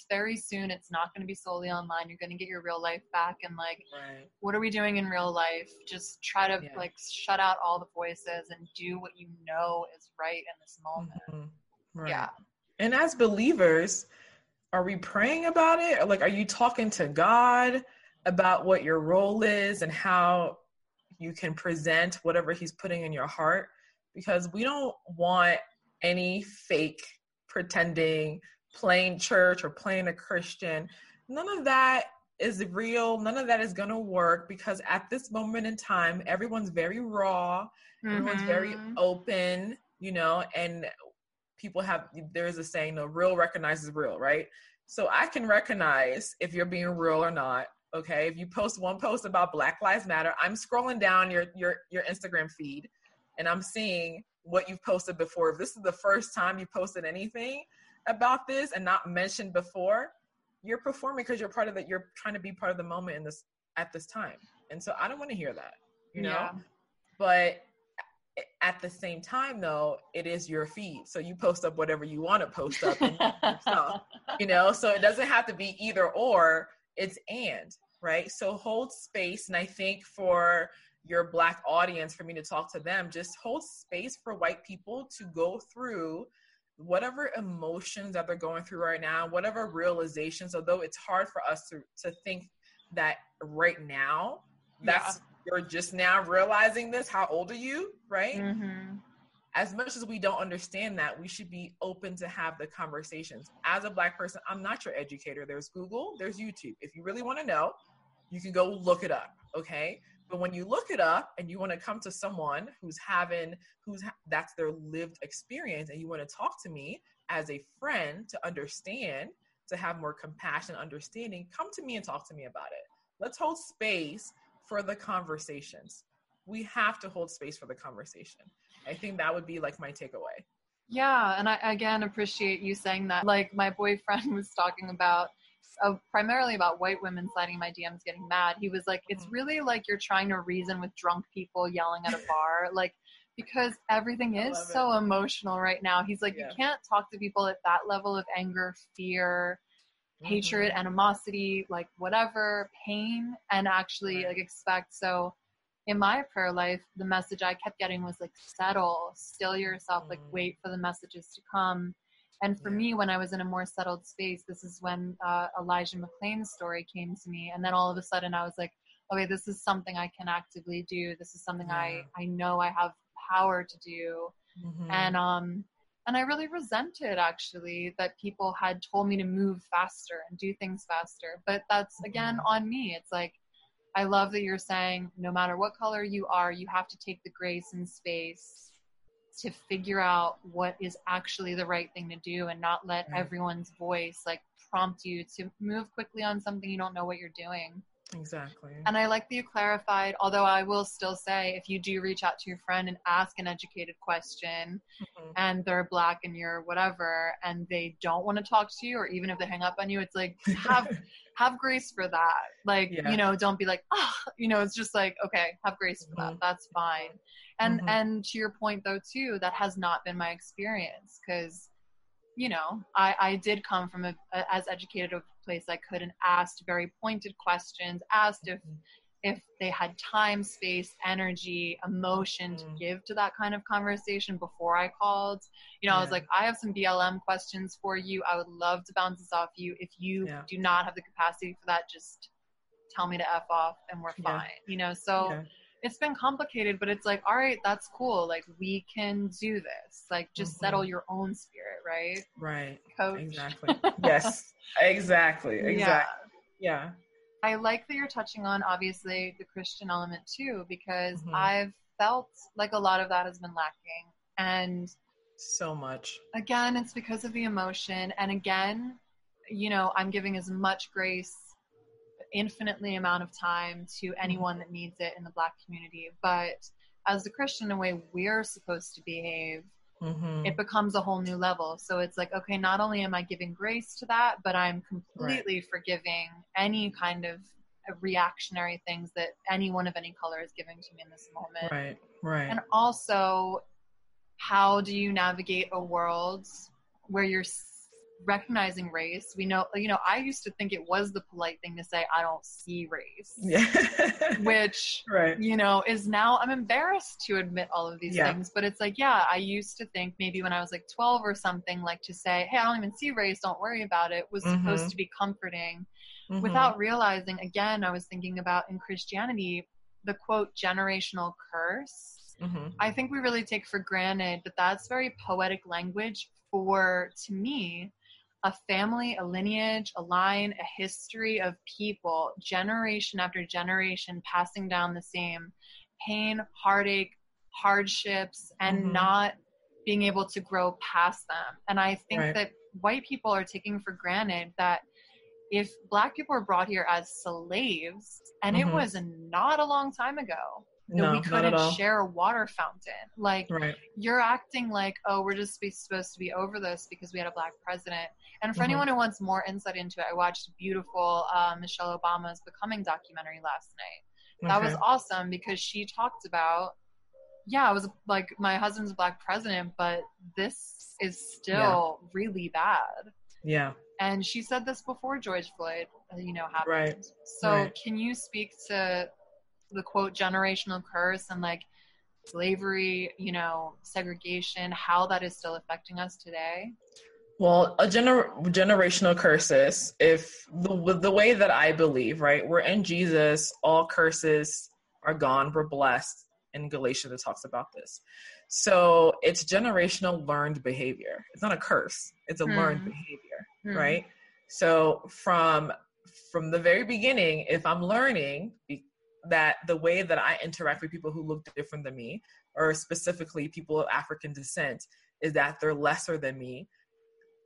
very soon it's not going to be solely online you're going to get your real life back and like Right. what are we doing in real life just try to Yeah. like shut out all the voices and do what you know is right in this moment Mhm. Right. yeah And as believers, are we praying about it? Or like, are you talking to God about what your role is and how you can present whatever He's putting in your heart? Because we don't want any fake pretending, playing church or playing a Christian. None of that is real. None of that is going to work because at this moment in time, everyone's very raw, everyone's very Mhm. open, you know, and people have there's a saying the real recognizes real right? So i can recognize if you're being real or not okay? If you post one post about black lives matter i'm scrolling down your your your instagram feed and i'm seeing what you've posted before. If this is the first time you posted anything about this and not mentioned before you're performing because you're part of it you're trying to be part of the moment in this at this time. And so i don't want to hear that you know? Yeah. but at the same time though it is your feed. So you post up whatever you want to post up yourself, you know? So it doesn't have to be either or it's and right? So hold space and i think for your black audience for me to talk to them just hold space for white people to go through whatever emotions that they're going through right now whatever realizations although it's hard for us to to think that right now that's you're just now realizing this how old are you right? Mhm. as much as we don't understand that we should be open to have the conversations. As a black person i'm not your educator. There's google there's youtube. If you really want to know you can go look it up okay? But when you look it up and you want to come to someone who's having who's ha- that's their lived experience and you want to talk to me as a friend to understand to have more compassion understanding come to me and talk to me about it. Let's hold space for the conversations we have to hold space for the conversation I think that would be like my takeaway. Yeah, and I again appreciate you saying that. Like my boyfriend was talking about uh, primarily about white women sliding my DMs getting mad. He was like, "It's Mhm. really like you're trying to reason with drunk people yelling at a bar, like because everything is so emotional right now." He's like, Yeah. "You can't talk to people at that level of anger, fear, hatred, Mhm. animosity, like whatever, pain, and actually Right. like expect." So in my prayer life, the message I kept getting was like, settle, still yourself, like, Mm. wait for the messages to come. And for Yeah. me, when I was in a more settled space, this is when uh, Elijah McClain's story came to me. And then all of a sudden, I was like, okay, this is something I can actively do. This is something Yeah. I, I know I have power to do. Mhm. And, um, and I really resented actually that people had told me to move faster and do things faster. But that's again Mhm. on me. It's like, I love that you're saying no matter what color you are, you have to take the grace and space to figure out what is actually the right thing to do and not let everyone's voice like prompt you to move quickly on something you don't know what you're doing. Exactly. And I like that you clarified, although I will still say if you do reach out to your friend and ask an educated question Mhm. and they're black and you're whatever and they don't want to talk to you or even if they hang up on you, it's like have have grace for that. Like, Yeah. you know, don't be like, ah, you know, it's just like, okay, have grace for that. Mhm. That's fine. And Mhm. and to your point though too, that has not been my experience because you know, I, I did come from a, a, as educated a place I could and asked very pointed questions, asked if Mhm. if they had time, space, energy, emotion to Mhm. give to that kind of conversation before I called. You know, I was like, I have some BLM questions for you. I would love to bounce this off you. If you Yeah. do not have the capacity for that, just tell me to F off and we're Yeah. fine. You know, so Yeah. It's been complicated, but it's like, all right, that's cool. Like we can do this. Like just Mhm. settle your own spirit, right? Right. Coach. Exactly. yes. Exactly. Exactly. Yeah. yeah. I like that you're touching on obviously the Christian element too, because Mhm. I've felt like a lot of that has been lacking. And So much. again, it's because of the emotion. And again, you know, I'm giving as much grace, infinitely amount of time to anyone that needs it in the Black community. But as the Christian, the way we're supposed to behave, hmm it becomes a whole new level. So it's like, okay, not only am I giving grace to that, but I'm completely forgiving any kind of reactionary things that anyone of any color is giving to me in this moment. Right. Right. And also, how do you navigate a world where you're recognizing race? We know, you know, I used to think it was the polite thing to say, I don't see race, yeah. which right. you know, is now I'm embarrassed to admit all of these Yeah. things. But it's like, yeah, I used to think maybe when I was like 12 or something, like to say, hey, I don't even see race, don't worry about it, was supposed Mhm. to be comforting. Mhm. Without realizing, again, I was thinking about in Christianity, the quote, generational curse. Mhm. I think we really take for granted that that's very poetic language for, to me, a family, a lineage, a line, a history of people, generation after generation, passing down the same pain, heartache, hardships, and Mhm. not being able to grow past them. And I think Right. that white people are taking for granted that if black people were brought here as slaves, and it Mhm. was not a long time ago, No, we couldn't share a water fountain. Like Right. you're acting like, oh, we're just be, supposed to be over this because we had a black president. And for Mhm. anyone who wants more insight into it, I watched beautiful uh, Michelle Obama's Becoming documentary last night. That was awesome because she talked about, yeah, I was like, my husband's a black president, but this is still really bad. Yeah. And she said this before George Floyd, uh, you know, happened. Right. So Right. can you speak to the quote generational curse and like slavery, you know, segregation, how that is still affecting us today? Well, a gener- generational curses. If the the way that I believe, right, we're in Jesus, all curses are gone. We're blessed. In Galatians, it talks about this. So it's generational learned behavior. It's not a curse. It's a learned Hmm. behavior, Hmm. right? So from from the very beginning, if I'm learning that the way that I interact with people who look different than me, or specifically people of African descent, is that they're lesser than me.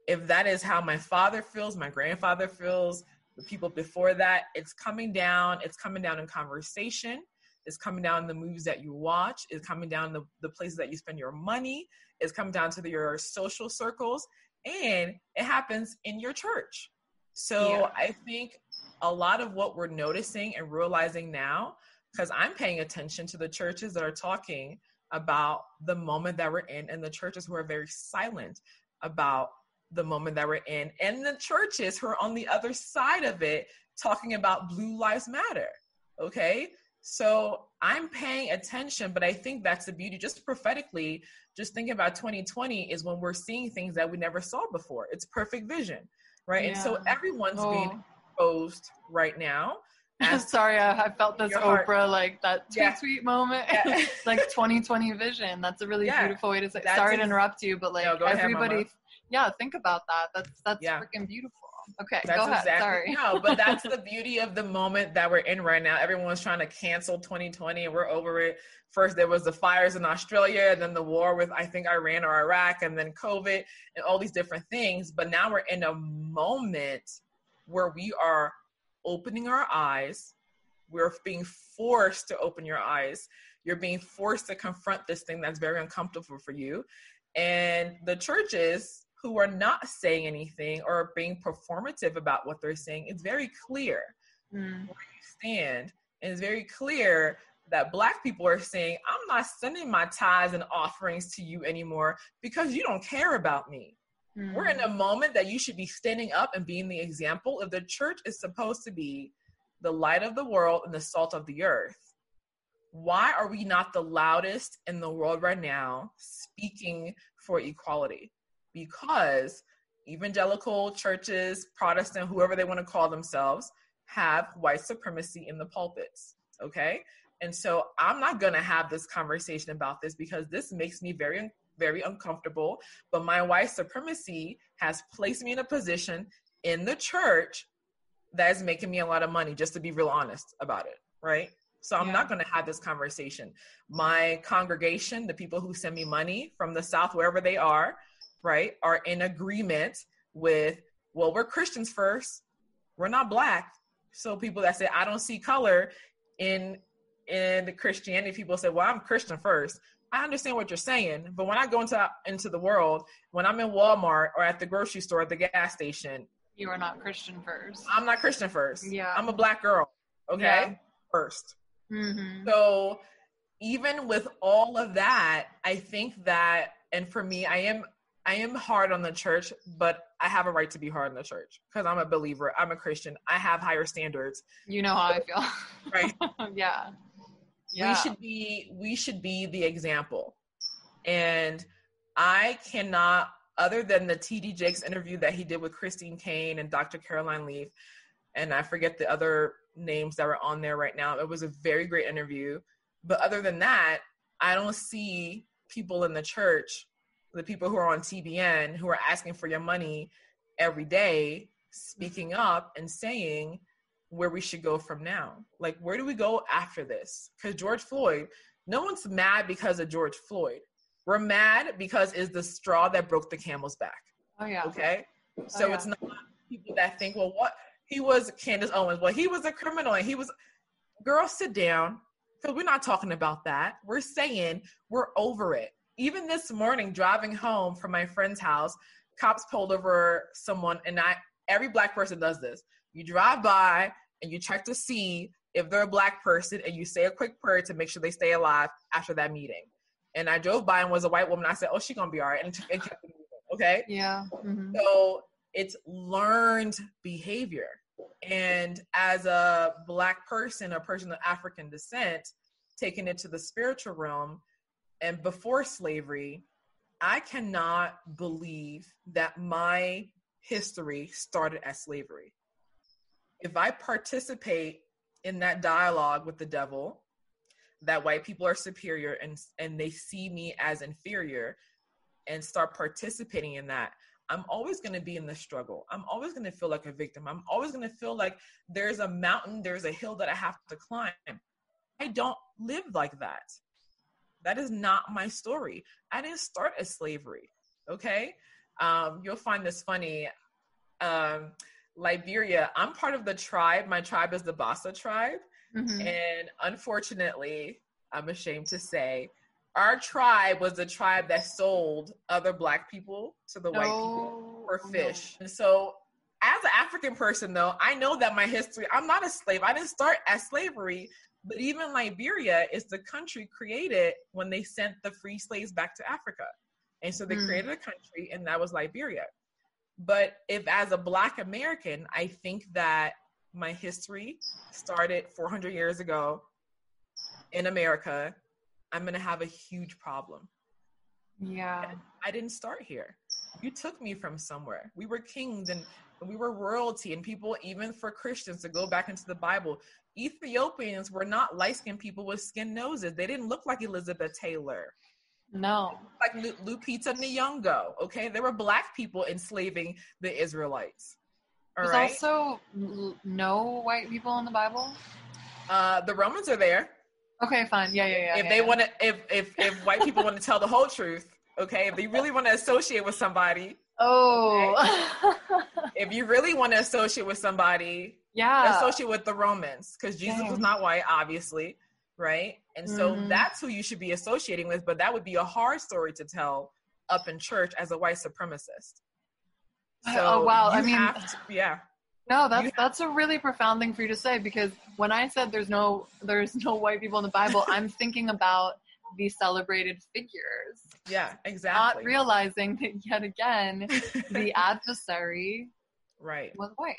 If that is how my father feels, my grandfather feels, the people before that, it's coming down. It's coming down in conversation. It's coming down in the movies that you watch. It's coming down the, the places that you spend your money. It's coming down to the, your social circles. And it happens in your church. So Yeah. I think a lot of what we're noticing and realizing now, because I'm paying attention to the churches that are talking about the moment that we're in, and the churches who are very silent about the moment that we're in, and the churches who are on the other side of it talking about Blue Lives Matter. Okay. So I'm paying attention, but I think that's the beauty. Just prophetically, just thinking about 2020 is when we're seeing things that we never saw before. It's perfect vision, right? And so Yeah. everyone's Oh. being exposed right now. Sorry, I, I felt this Your heart. Oprah like that tweet Yeah. tweet moment, Yeah. like 2020 vision. That's a really Yeah. beautiful way to say. That's Sorry to interrupt you, but like No, go ahead, everybody, yeah, think about that. That's that's Yeah. freaking beautiful. Okay, That's go ahead. exactly Sorry. no, but that's the beauty of the moment that we're in right now. Everyone's trying to cancel 2020, and we're over it. First, there was the fires in Australia, then the war with I think Iran or Iraq, and then COVID, and all these different things. But now we're in a moment where we are opening our eyes. We're being forced to open your eyes. You're being forced to confront this thing that's very uncomfortable for you. And the churches who are not saying anything or being performative about what they're saying, it's very clear Mm. where you stand. And it's very clear that Black people are saying, I'm not sending my tithes and offerings to you anymore because you don't care about me. Mm. We're in a moment that you should be standing up and being the example. If the church is supposed to be the light of the world and the salt of the earth, why are we not the loudest in the world right now speaking for equality? Because evangelical churches, Protestant, whoever they want to call themselves, have white supremacy in the pulpits. Okay. And so I'm not going to have this conversation about this because this makes me very, very uncomfortable. But my white supremacy has placed me in a position in the church that is making me a lot of money, just to be real honest about it, right? So I'm Yeah. not going to have this conversation. My congregation, the people who send me money from the South, wherever they are, right, are in agreement with, well, we're Christians first. We're not black. So people that say, I don't see color in in the Christianity, people say, well, I'm Christian first. I understand what you're saying, but when I go into into the world, when I'm in Walmart or at the grocery store, at the gas station, You are not Christian first. I'm not Christian first. Yeah. I'm a black girl. Okay. Yeah. First. Mm-hmm. So even with all of that, I think that and for me, I am I am hard on the church, but I have a right to be hard on the church because I'm a believer. I'm a Christian. I have higher standards. You know how I feel. Right. yeah. Yeah. We should be we should be the example. And I cannot other than the TD Jakes interview that he did with Christine Caine and Dr. Caroline Leaf, and I forget the other names that were on there right now. It was a very great interview. But other than that, I don't see people in the church, the people who are on TBN, who are asking for your money every day, speaking up and saying where we should go from now. Like, where do we go after this? Because George Floyd, no one's mad because of George Floyd. We're mad because it's the straw that broke the camel's back. oh yeah. Okay. Oh, so yeah. it's not people that think, well, what he was Candace Owens. Well, he was a criminal and he was girl, sit down. Because we're not talking about that. We're saying we're over it. Even this morning, driving home from my friend's house, cops pulled over someone, and I every black person does this. You drive by and you check to see if they're a black person and you say a quick prayer to make sure they stay alive after that meeting. And I drove by and was a white woman. I said, "Oh, she gonna be all right," and, and kept moving. Okay. Yeah. Mm-hmm. So it's learned behavior. And as a black person, a person of African descent, taking it to the spiritual realm, and before slavery, I cannot believe that my history started as slavery. If I participate in that dialogue with the devil, that white people are superior and and they see me as inferior and start participating in that i'm always going to be in the struggle. I'm always going to feel like a victim. I'm always going to feel like there's a mountain there's a hill that i have to climb. I don't live like that. That is not my story. I didn't start as slavery okay? Um, you'll find this funny. Um, liberia i'm part of the tribe my tribe is the bassa tribe Mm-hmm. and unfortunately, I'm ashamed to say, our tribe was the tribe that sold other black people to the white people for No. fish. And so, as an African person, though, I know that my history, I'm not a slave. I didn't start as slavery, but even Liberia is the country created when they sent the free slaves back to Africa. And so they Mm. created a country, and that was Liberia. But if, as a Black American, I think that my history started 400 years ago in America, I'm going to have a huge problem. Yeah. I didn't start here. You took me from somewhere. We were kings and we were royalty, and people, even for Christians, to go back into the Bible, Ethiopians were not light skinned people with skin noses. They didn't look like Elizabeth Taylor, No. like Lu- Lupita Nyong'o. Okay, there were black people enslaving the Israelites. All There's right, also no white people in the Bible. uh, the Romans are there. Okay, fine. Yeah, yeah, yeah. if yeah, they yeah. want to if if if white people want to tell the whole truth okay if they really want to associate with somebody Oh. if you really want to associate with somebody yeah. associate with the romans because jesus was not white obviously right and so Mhm. that's who you should be associating with but that would be a hard story to tell up in church as a white supremacist Oh, wow. I mean- to- yeah No, that's that's a really profound thing for you to say because when I said there's no there's no white people in the Bible, I'm thinking about the celebrated figures, yeah exactly. not realizing that yet again the adversary right was white.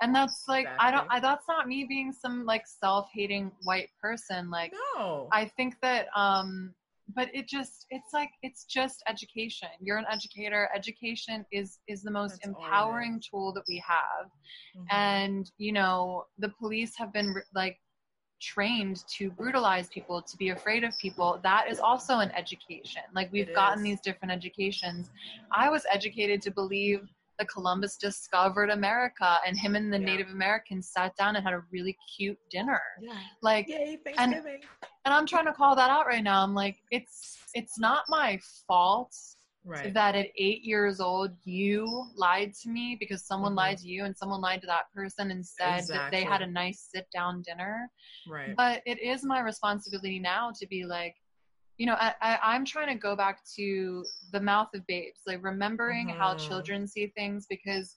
And that's like I don't I that's not me being some like self-hating white person like no I think that um but it just it's like it's just education. You're an educator. Education is is the most That's empowering tool that we have Mhm. and you know the police have been like trained to brutalize people to be afraid of people that is also an education like we've It gotten is. these different educations i was educated to believe that Columbus discovered America and him and the Yeah. Native Americans sat down and had a really cute dinner. Yeah. Like Yay, Thanksgiving. and I'm trying to call that out right now. I'm like, it's it's not my fault right. that at eight years old you lied to me because someone Mhm. lied to you and someone lied to that person and said that they had a nice sit down dinner. right. But it is my responsibility now to be like, you know, I, I, I'm trying to go back to the mouth of babes, like remembering how Mhm. children see things because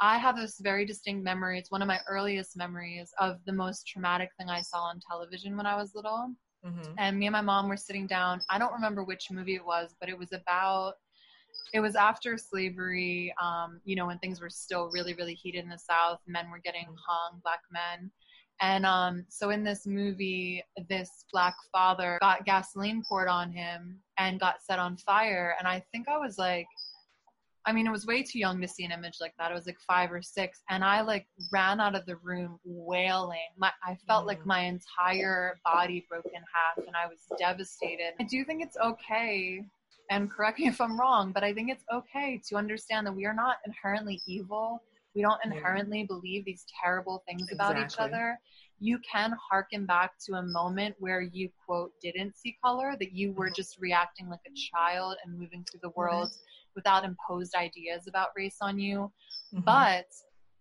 I have this very distinct memory. It's one of my earliest memories of the most traumatic thing I saw on television when I was little hmm and me and my mom were sitting down. I don't remember which movie it was, but it was about it was after slavery, um, you know, when things were still really, really heated in the South. Men were getting hung, black men. And um, so in this movie, this black father got gasoline poured on him and got set on fire. And I think I was like, I mean, it was way too young to see an image like that. I was like five or six, and I like ran out of the room wailing. My, I felt like Mm. my entire body broke in half, and I was devastated. I do think it's okay, and correct me if I'm wrong, but I think it's okay to understand that we are not inherently evil. We don't Yeah. inherently believe these terrible things about each other. You can harken back to a moment where you quote didn't see color, that you were Mhm. just reacting like a child and moving through the world without imposed ideas about race on you. Mhm. But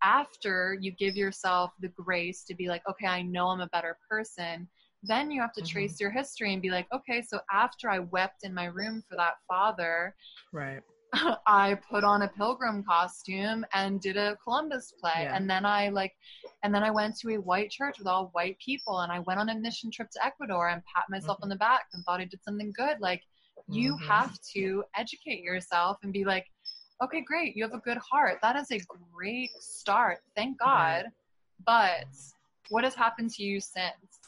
after you give yourself the grace to be like, okay, I know I'm a better person, then you have to Mhm. trace your history and be like, okay, so after I wept in my room for that father, right. I put on a pilgrim costume and did a Columbus play. Yeah. And then I like and then I went to a white church with all white people and I went on a mission trip to Ecuador and pat myself Mhm. on the back and thought I did something good. Like you Mhm. have to educate yourself and be like, okay, great, you have a good heart. That is a great start. Thank Right. God. But what has happened to you since?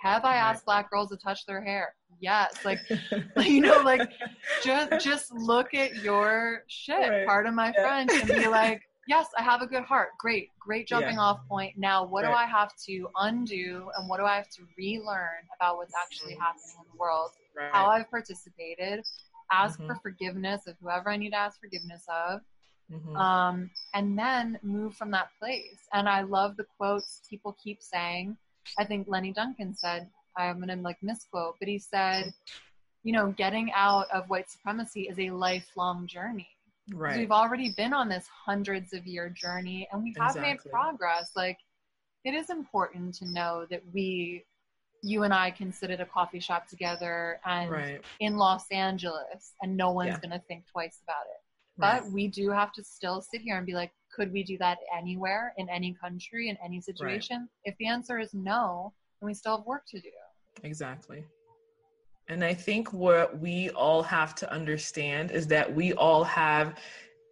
Have I Right. asked black girls to touch their hair? Yes. Like you know, like just just look at your shit, Right. of my Yeah. French, and be like, yes, I have a good heart. Great, great jumping Yeah. off point. Now, what do I have to undo, and what do I have to relearn about what's actually Mhm. happening in the world? right. How I've participated, ask Mhm. for forgiveness of whoever I need to ask forgiveness of, Mhm. um, and then move from that place. And I love the quotes people keep saying. I think Lenny Duncan said, Um, I'm gonna like misquote, but he said, you know, getting out of white supremacy is a lifelong journey. right. We've already been on this hundreds of year journey and we have made progress. Like it is important to know that we you and I can sit at a coffee shop together and right. in Los Angeles and no one's Yeah. gonna think twice about it. Right. But we do have to still sit here and be like, could we do that anywhere, in any country, in any situation? If the answer is no, then we still have work to do. Exactly. And I think what we all have to understand is that we all have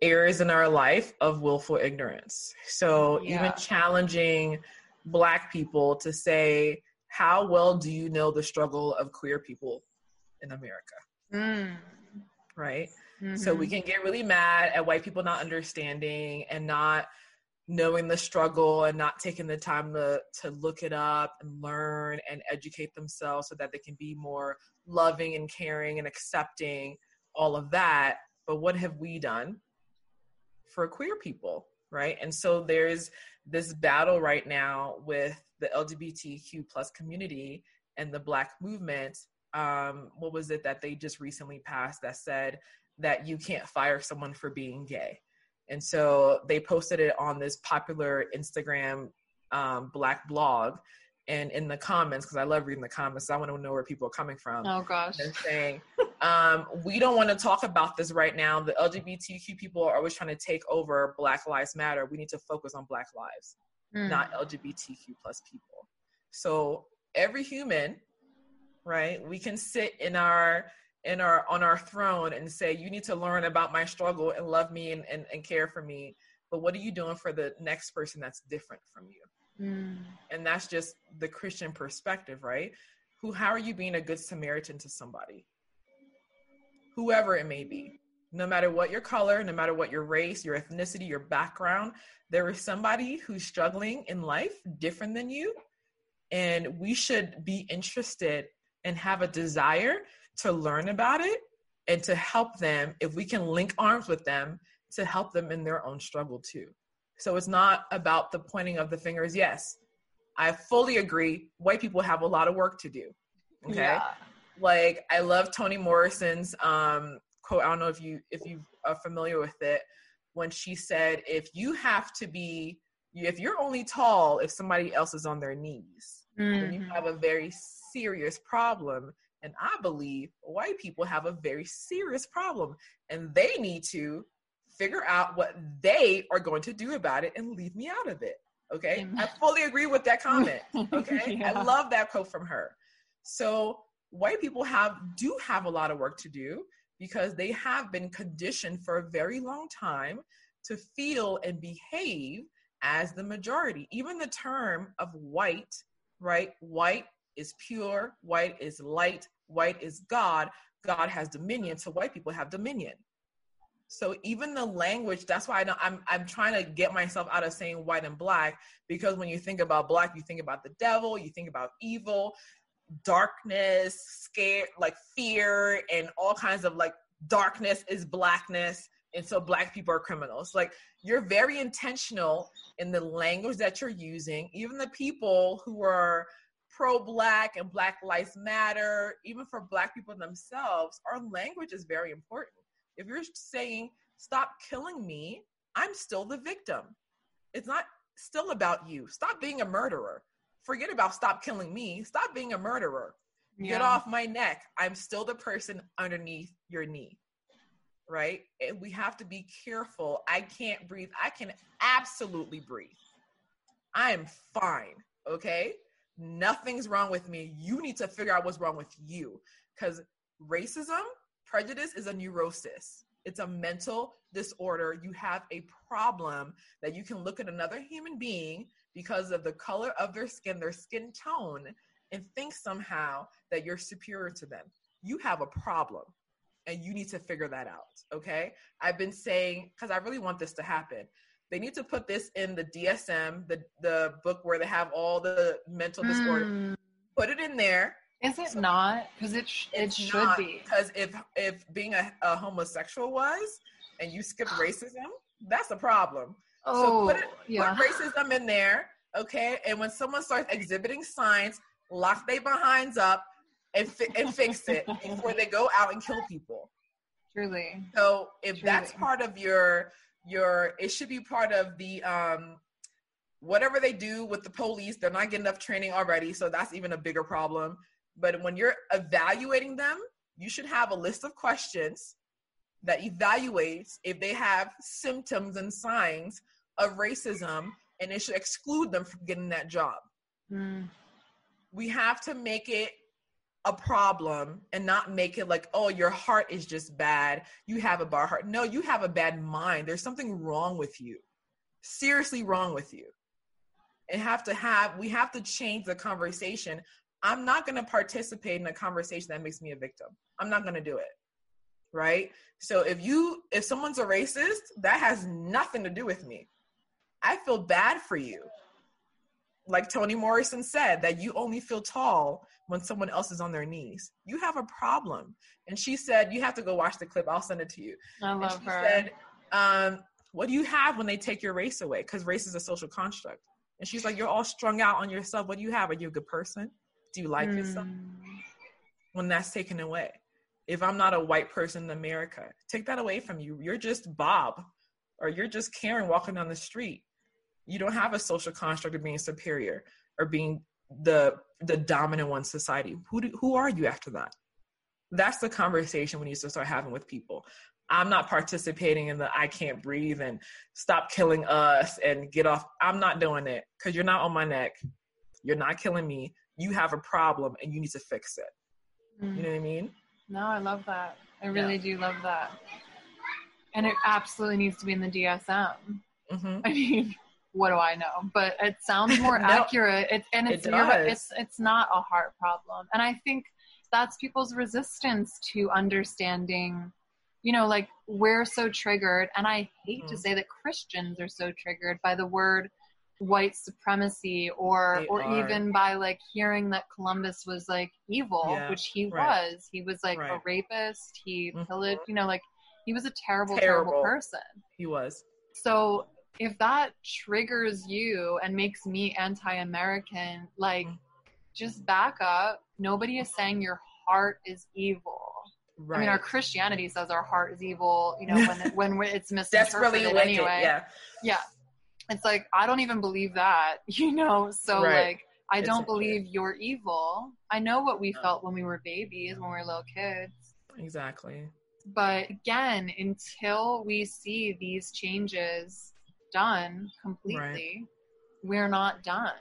areas in our life of willful ignorance. So Yeah. even challenging Black people to say, how well do you know the struggle of queer people in America? Mm. Right? So we Mhm. can get really mad at white people not understanding and not knowing the struggle and not taking the time to to look it up and learn and educate themselves so that they can be more loving and caring and accepting all of that. But what have we done for queer people, right? And so there's this battle right now with the LGBTQ plus community and the Black movement. Um, what was it that they just recently passed that said that you can't fire someone for being gay? And so they posted it on this popular Instagram um, Black blog. And in the comments, because I love reading the comments, I want to know where people are coming from. Oh gosh. They're saying, um, we don't want to talk about this right now. The LGBTQ people are always trying to take over Black Lives Matter. We need to focus on Black lives, Mm. not LGBTQ plus people. So every human, right? We can sit in our in our on our throne and say, you need to learn about my struggle and love me and, and, and care for me. But what are you doing for the next person that's different from you? Mm. and that's just the christian perspective right who how are you being a good samaritan to somebody whoever it may be no matter what your color no matter what your race your ethnicity your background there is somebody who's struggling in life different than you and we should be interested and have a desire to learn about it and to help them if we can link arms with them to help them in their own struggle too. So it's not about the pointing of the fingers. Yes, I fully agree. White people have a lot of work to do. Okay. Yeah. Like I love Toni Morrison's um, quote. I don't know if you if you are familiar with it when she said, "If you have to be, if you're only tall if somebody else is on their knees, mm-hmm. then you mm-hmm. have a very serious problem." And I believe white people have a very serious problem, and they need to figure out what they are going to do about it and leave me out of it. Okay. I fully agree with that comment. Okay. yeah. I love that quote from her. So white people have do have a lot of work to do because they have been conditioned for a very long time to feel and behave as the majority. Even the term of white, right? White is pure, white is light, white is God. God has dominion, so white people have dominion. So even the language, that's why I don't, I'm I'm trying to get myself out of saying white and black because when you think about black, you think about the devil, you think about evil, darkness, scare, like fear, and all kinds of like darkness is blackness. And so black people are criminals. Like you're very intentional in the language that you're using. Even the people who are pro black and black lives matter, even for black people themselves, our language is very important if you're saying, stop killing me, I'm still the victim. It's not still about you. Stop being a murderer. Forget about stop killing me. Stop being a murderer. Yeah. Get off my neck. I'm still the person underneath your knee. Right? And we have to be careful. I can't breathe. I can absolutely breathe. I am fine. Okay? Nothing's wrong with me. You need to figure out what's wrong with you. Because racism Prejudice is a neurosis. It's a mental disorder. You have a problem that you can look at another human being because of the color of their skin, their skin tone, and think somehow that you're superior to them. You have a problem and you need to figure that out. Okay. I've been saying, because I really want this to happen. They need to put this in the DSM, the, the book where they have all the mental mm. disorder. Put it in there is it so not? Because it sh- it should be. Because if if being a, a, homosexual was, and you skip racism, that's a problem. Oh, so put, it, yeah. put racism in there, okay? And when someone starts exhibiting signs, lock their behinds up and fi- and fix it before they go out and kill people. Truly. So if Truly. that's part of your your, it should be part of the um whatever they do with the police. They're not getting enough training already, so that's even a bigger problem but when you're evaluating them, you should have a list of questions that evaluates if they have symptoms and signs of racism and it should exclude them from getting that job. Mm. We have to make it a problem and not make it like, oh, your heart is just bad. You have a bar heart. No, you have a bad mind. There's something wrong with you. Seriously wrong with you. And have to have, we have to change the conversation I'm not going to participate in a conversation that makes me a victim. I'm not going to do it. Right? So if you if someone's a racist, that has nothing to do with me. I feel bad for you. Like Toni Morrison said that you only feel tall when someone else is on their knees. You have a problem. And she said, you have to go watch the clip. I'll send it to you. I love and she her. Said, um, what do you have when they take your race away? Because race is a social construct. And she's like, you're all strung out on yourself. What do you have? Are you a good person? Do you like mm. yourself? When that's taken away. If I'm not a white person in America, take that away from you. You're just Bob or you're just Karen walking down the street. You don't have a social construct of being superior or being the the dominant one society. Who do, who are you after that? That's the conversation we need to start having with people. I'm not participating in the I can't breathe and stop killing us and get off. I'm not doing it because you're not on my neck. You're not killing me you have a problem and you need to fix it. Mm. You know what I mean? No, I love that. I really yeah. do love that. And it absolutely needs to be in the DSM. Mm-hmm. I mean, what do I know? But it sounds more no, accurate. It's and it's it it's it's not a heart problem. And I think that's people's resistance to understanding you know like we're so triggered and i hate mm. to say that christians are so triggered by the word white supremacy or they or are. even by like hearing that Columbus was like evil, yeah, which he right. was. He was like right. a rapist. He mm-hmm. pillaged, you know, like He was a terrible, terrible, terrible person. He was. So if that triggers you and makes me anti-American, like just back up. Nobody is saying your heart is evil. Right. I mean, our Christianity says our heart is evil. You know, when when it's misinterpreted really anyway. Yeah. Yeah. It's like I don't even believe that. You know, so right. like I don't believe you're evil. I know what we felt when we were babies, when we were little kids. Exactly. But again, until we see these changes done completely, right. we're not done.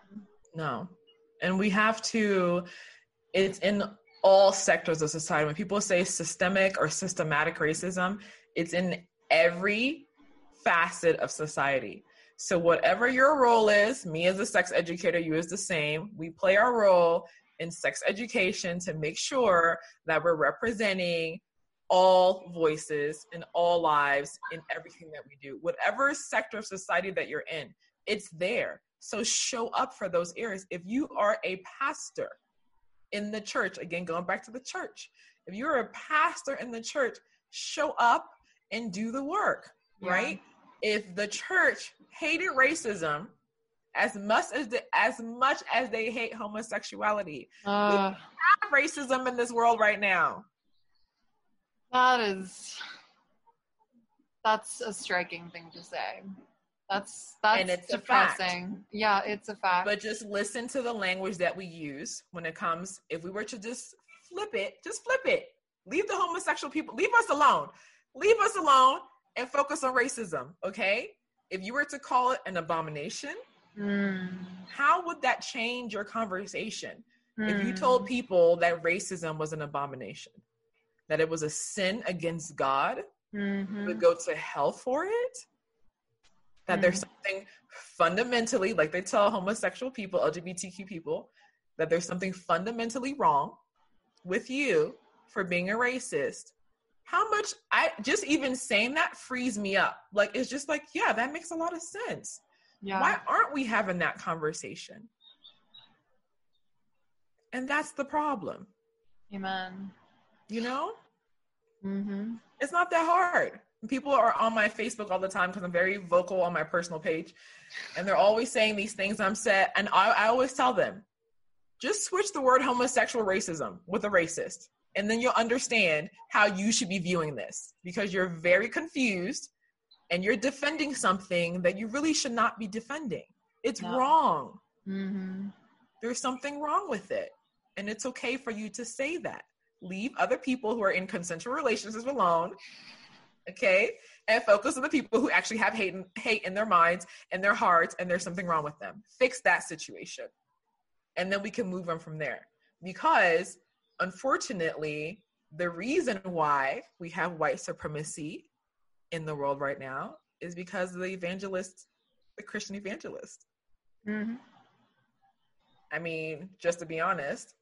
No. And we have to, it's in all sectors of society. When people say systemic or systematic racism, it's in every facet of society. So, whatever your role is, me as a sex educator, you as the same, we play our role in sex education to make sure that we're representing all voices and all lives in everything that we do. Whatever sector of society that you're in, it's there. So show up for those areas. If you are a pastor in the church, again, going back to the church, if you're a pastor in the church, show up and do the work, yeah. right? If the church hated racism as much as the, as much as they hate homosexuality. Uh, we have racism in this world right now. That is that's a striking thing to say. That's that's and it's depressing. Yeah, it's a fact. But just listen to the language that we use when it comes. If we were to just flip it, just flip it. Leave the homosexual people. Leave us alone. Leave us alone and focus on racism. Okay if you were to call it an abomination, mm. how would that change your conversation? Mm. If you told hmm. people that racism was an abomination, that it was a sin against God, mm-hmm. would go to hell for it, that mm. there's something fundamentally, like they tell homosexual people, LGBTQ people, that there's something fundamentally wrong with you for being a racist how much I just even saying that frees me up. Like it's just like, yeah, that makes a lot of sense. Yeah. Why aren't we having that conversation? And that's the problem. Amen. You know? Mm-hmm. It's not that hard. People are on my Facebook all the time because I'm very vocal on my personal page. And they're always saying these things. I'm set. And I, I always tell them, just switch the word homosexual racism with a racist and then you'll understand how you should be viewing this because you're very confused and you're defending something that you really should not be defending. It's no. wrong. Mm-hmm. There's something wrong with it. And it's okay for you to say that. Leave other people who are in consensual relationships alone. Okay. And focus on the people who actually have hate, in, hate in their minds and their hearts, and there's something wrong with them. Fix that situation. And then we can move on from there. Because unfortunately, the reason why we have white supremacy in the world right now is because of the evangelist, the Christian evangelist. Mm-hmm. I mean, just to be honest,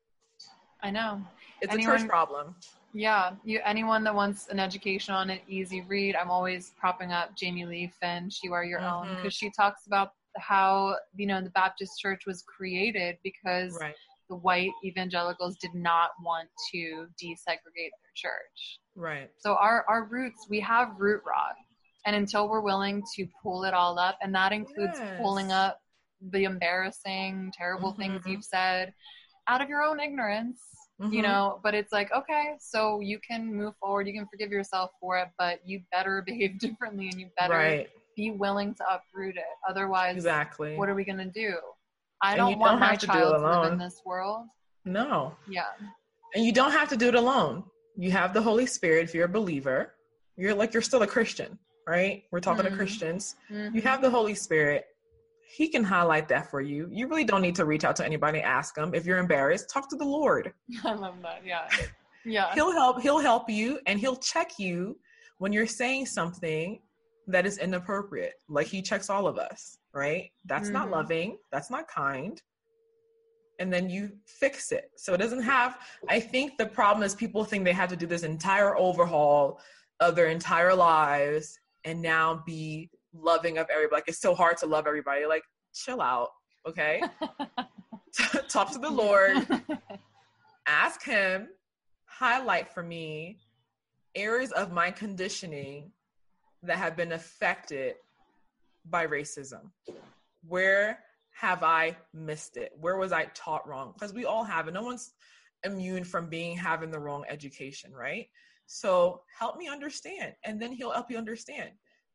I know it's anyone, a church problem. Yeah, you anyone that wants an education on an easy read, I'm always propping up Jamie Lee Finn, She Wear Your mm-hmm. Own, because she talks about how you know the Baptist Church was created because right the white evangelicals did not want to desegregate their church. Right. So our our roots, we have root rot. And until we're willing to pull it all up, and that includes yes. pulling up the embarrassing, terrible mm-hmm. things you've said out of your own ignorance, mm-hmm. you know, but it's like, okay, so you can move forward, you can forgive yourself for it, but you better behave differently and you better right. be willing to uproot it. Otherwise, exactly. what are we going to do? I don't want don't my child to, to live in this world. No. Yeah. And you don't have to do it alone. You have the Holy Spirit if you're a believer. You're like you're still a Christian, right? We're talking mm-hmm. to Christians. Mm-hmm. You have the Holy Spirit. He can highlight that for you. You really don't need to reach out to anybody ask him. If you're embarrassed, talk to the Lord. I love that. Yeah. Yeah. he'll help he'll help you and he'll check you when you're saying something that is inappropriate. Like he checks all of us right? That's mm-hmm. not loving. That's not kind. And then you fix it. So it doesn't have, I think the problem is people think they have to do this entire overhaul of their entire lives and now be loving of everybody. Like it's so hard to love everybody. Like, chill out, okay? Talk to the Lord, ask Him, highlight for me, areas of my conditioning that have been affected by racism? Where have I missed it? Where was I taught wrong? Because we all have it. No one's immune from being having the wrong education, right? So help me understand, and then he'll help you understand.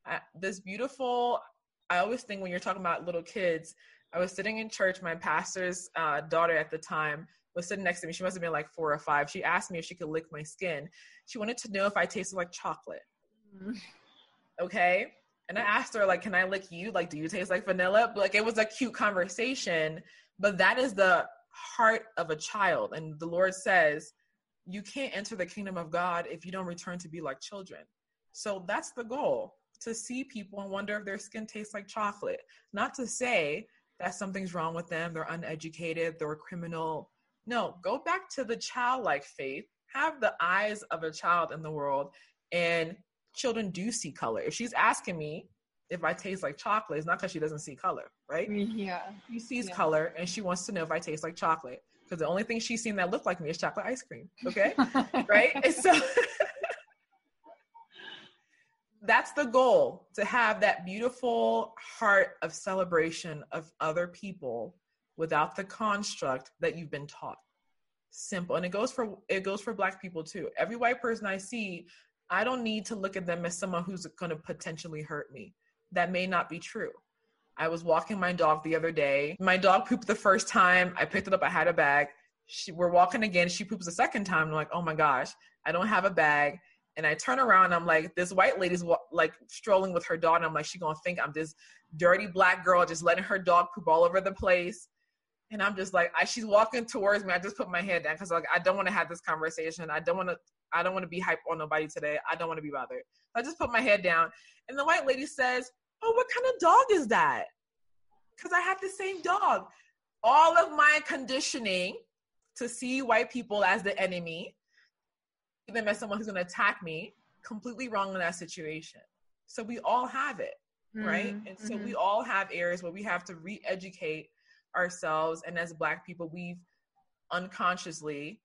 Uh, this beautiful. I always think when you're talking about little kids, I was sitting in church. My pastor's uh, daughter at the time was sitting next to me. She must have been like four or five. She asked me if she could lick my skin. She wanted to know if I tasted like chocolate. Mm-hmm. Okay. And I asked her, like, can I lick you? Like, do you taste like vanilla? Like, it was a cute conversation, but that is the heart of a child. And the Lord says, you can't enter the kingdom of God if you don't return to be like children. So that's the goal to see people and wonder if their skin tastes like chocolate. Not to say that something's wrong with them, they're uneducated, they're a criminal. No, go back to the childlike faith, have the eyes of a child in the world, and children do see color. If she's asking me if I taste like chocolate, it's not because she doesn't see color, right? Mm, yeah. She sees yeah. color and she wants to know if I taste like chocolate. Because the only thing she's seen that look like me is chocolate ice cream. Okay. right? And so that's the goal to have that beautiful heart of celebration of other people without the construct that you've been taught. Simple. And it goes for it goes for black people too. Every white person i see i don't need to look at them as someone who's going to potentially hurt me. That may not be true. I was walking my dog the other day. My dog pooped the first time. I picked it up. I had a bag. She, we're walking again. She poops the second time. I'm like oh my gosh. I don't have a bag and I turn around, I'm like, this white lady's like strolling with her dog. And I'm like, she gonna think I'm this dirty black girl just letting her dog poop all over the place. And I'm just like, I, she's walking towards me. I just put my head down because like I don't want to have this conversation. I don't want to. I don't want to be hype on nobody today. I don't want to be bothered. So I just put my head down. And the white lady says, "Oh, what kind of dog is that?" Because I have the same dog. All of my conditioning to see white people as the enemy them as someone who's going to attack me completely wrong in that situation. So we all have it mm-hmm. right? And so mm-hmm. we all have areas where we have to re-educate ourselves and as black people we've unconsciously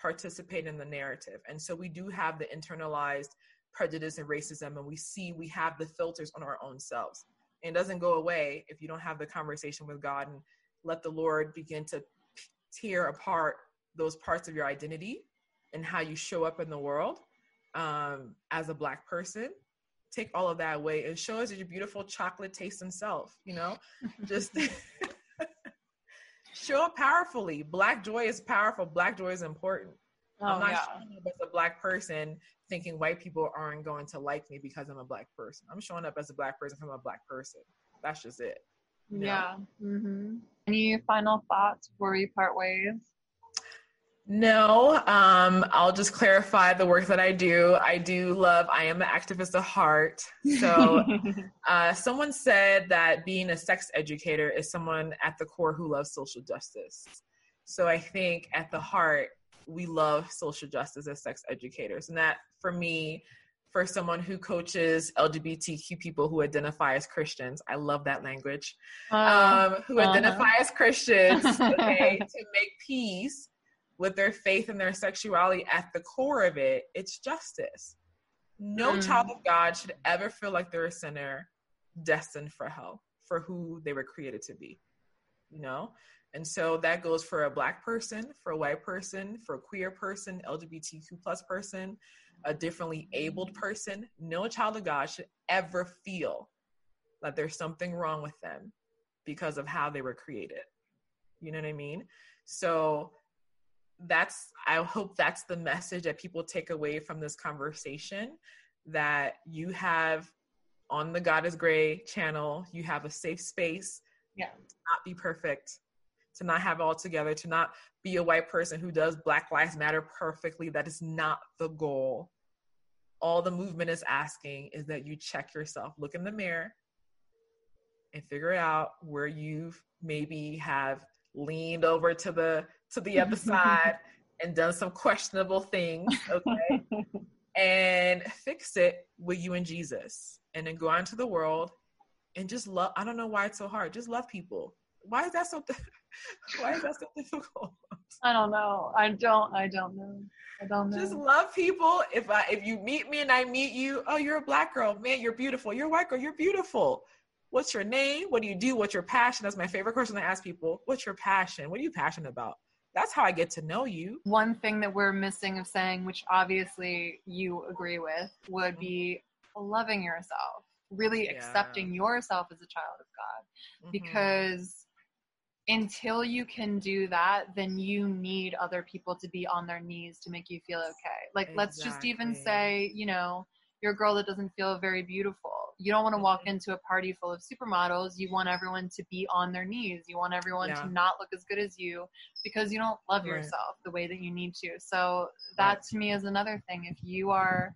participate in the narrative. And so we do have the internalized prejudice and racism and we see we have the filters on our own selves. And it doesn't go away if you don't have the conversation with god and let the lord begin to tear apart those parts of your identity and how you show up in the world um, as a black person take all of that away and show us your beautiful chocolate taste and self you know? Just show up powerfully. Black joy is powerful. Black joy is important. Oh, i'm not yeah. showing up as a black person thinking white people aren't going to like me because i'm a black person. I'm showing up as a black person from a black person. That's just it yeah. Mm-hmm. any final thoughts before we part ways no, um, I'll just clarify the work that I do. I do love, I am an activist at heart. So, uh, someone said that being a sex educator is someone at the core who loves social justice. So, I think at the heart, we love social justice as sex educators. And that for me, for someone who coaches LGBTQ people who identify as Christians, I love that language, uh, um, who uh-huh. identify as Christians, okay, to make peace with their faith and their sexuality at the core of it, it's justice. No mm. child of God should ever feel like they're a sinner destined for hell for who they were created to be. You know? And so that goes for a black person, for a white person, for a queer person, LGBTQ plus person, a differently abled person. No child of God should ever feel that there's something wrong with them because of how they were created. You know what I mean? So that's i hope that's the message that people take away from this conversation that you have on the god is gray channel you have a safe space yeah. to not be perfect to not have it all together to not be a white person who does black lives matter perfectly. That is not the goal. All the movement is asking is that you check yourself. Look in the mirror and figure out where you maybe have leaned over to the to the other side and done some questionable things, okay? and fix it with you and Jesus. And then go out into the world and just love. I don't know why it's so hard. Just love people. Why is that so? why is that so difficult? I don't know. I don't. I don't know. I don't know. Just love people. If I if you meet me and I meet you, oh, you're a black girl, man, you're beautiful. You're a white girl, you're beautiful. What's your name? What do you do? What's your passion? That's my favorite question to ask people. What's your passion? What are you passionate about? That's how I get to know you. One thing that we're missing of saying, which obviously you agree with, would Mm-hmm. be loving yourself, really Yeah. accepting yourself as a child of God. Mhm. because until you can do that then you need other people to be on their knees to make you feel okay like let's just even say you know you're a girl that doesn't feel very beautiful you don't want to walk Mhm. into a party full of supermodels you want everyone to be on their knees you want everyone Yeah. to not look as good as you because you don't love Right. yourself the way that you need to so that Right. to me is another thing if you are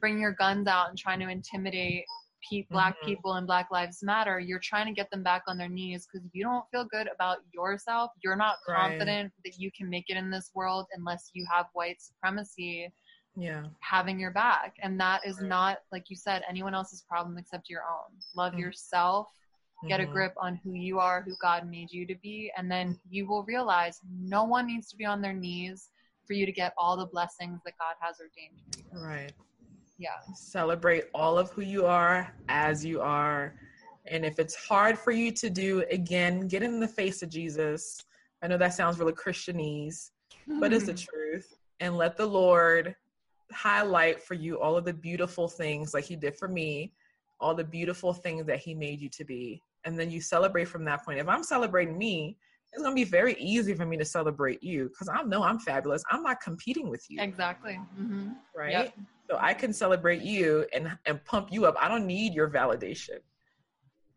bringing your guns out and trying to intimidate pe- black Mhm. people and black lives matter you're trying to get them back on their knees because you don't feel good about yourself you're not Right. confident that you can make it in this world unless you have white supremacy Yeah. having your back and that is Right. not like you said anyone else's problem except your own love Mhm. yourself get a Mhm. grip on who you are who god made you to be and then you will realize no one needs to be on their knees for you to get all the blessings that god has ordained for you Right. yeah Celebrate all of who you are as you are. And if it's hard for you to do, again, get in the face of Jesus. I know that sounds really Christianese, but it's the truth. And let the Lord highlight for you all of the beautiful things like He did for me, all the beautiful things that He made you to be. And then you celebrate from that point. If I'm celebrating me, it's going to be very easy for me to celebrate you because I know I'm fabulous. I'm not competing with you. exactly hmm right? Yep. So I can celebrate you and and pump you up. I don't need your validation.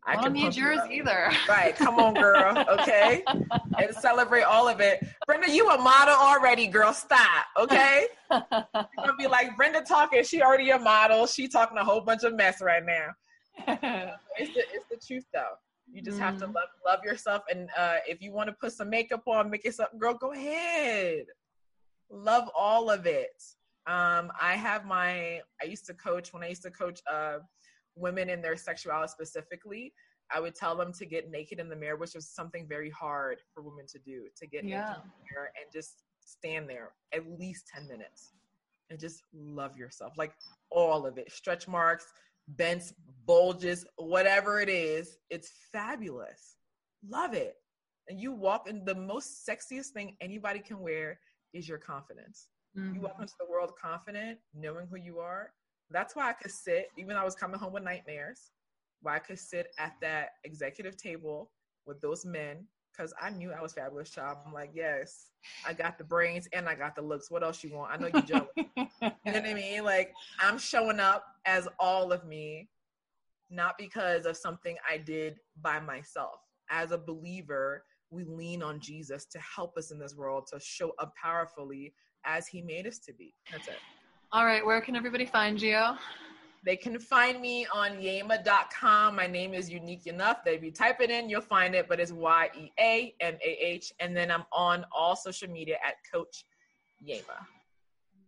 I, don't need yours either. Right, come on, girl. Okay, and celebrate all of it. Brenda, you a model already, girl. Stop. Okay, you're gonna be like Brenda talking. She already a model. She talking a whole bunch of mess right now. It's the it's the truth though. You just have to Mhm. love love yourself, and uh, if you want to put some makeup on, make yourself, girl, go ahead. Love all of it. Um, I have my. I used to coach when I used to coach uh, women in their sexuality specifically. I would tell them to get naked in the mirror, which was something very hard for women to do. To get Yeah. naked in the mirror and just stand there at least ten minutes and just love yourself, like all of it. Stretch marks, bents, bulges, whatever it is, it's fabulous. Love it. And you walk in the most sexiest thing anybody can wear is your confidence. You walk Mhm. into the world confident, knowing who you are. That's why I could sit, even though I was coming home with nightmares, why I could sit at that executive table with those men because I knew I was fabulous child. I'm like, yes, I got the brains and I got the looks. What else you want? I know you jealous. You know what I mean? Like I'm showing up as all of me, not because of something I did by myself. As a believer, we lean on Jesus to help us in this world to show up powerfully as he made us to be. That's it. All right, where can everybody find you? They can find me on yeamah.com. My name is unique enough that if you type it in, you'll find it, but it's Y E A M A H. And then I'm on all social media at Coach Yeamah.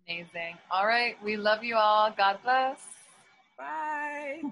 Amazing. All right, we love you all. God bless. Bye.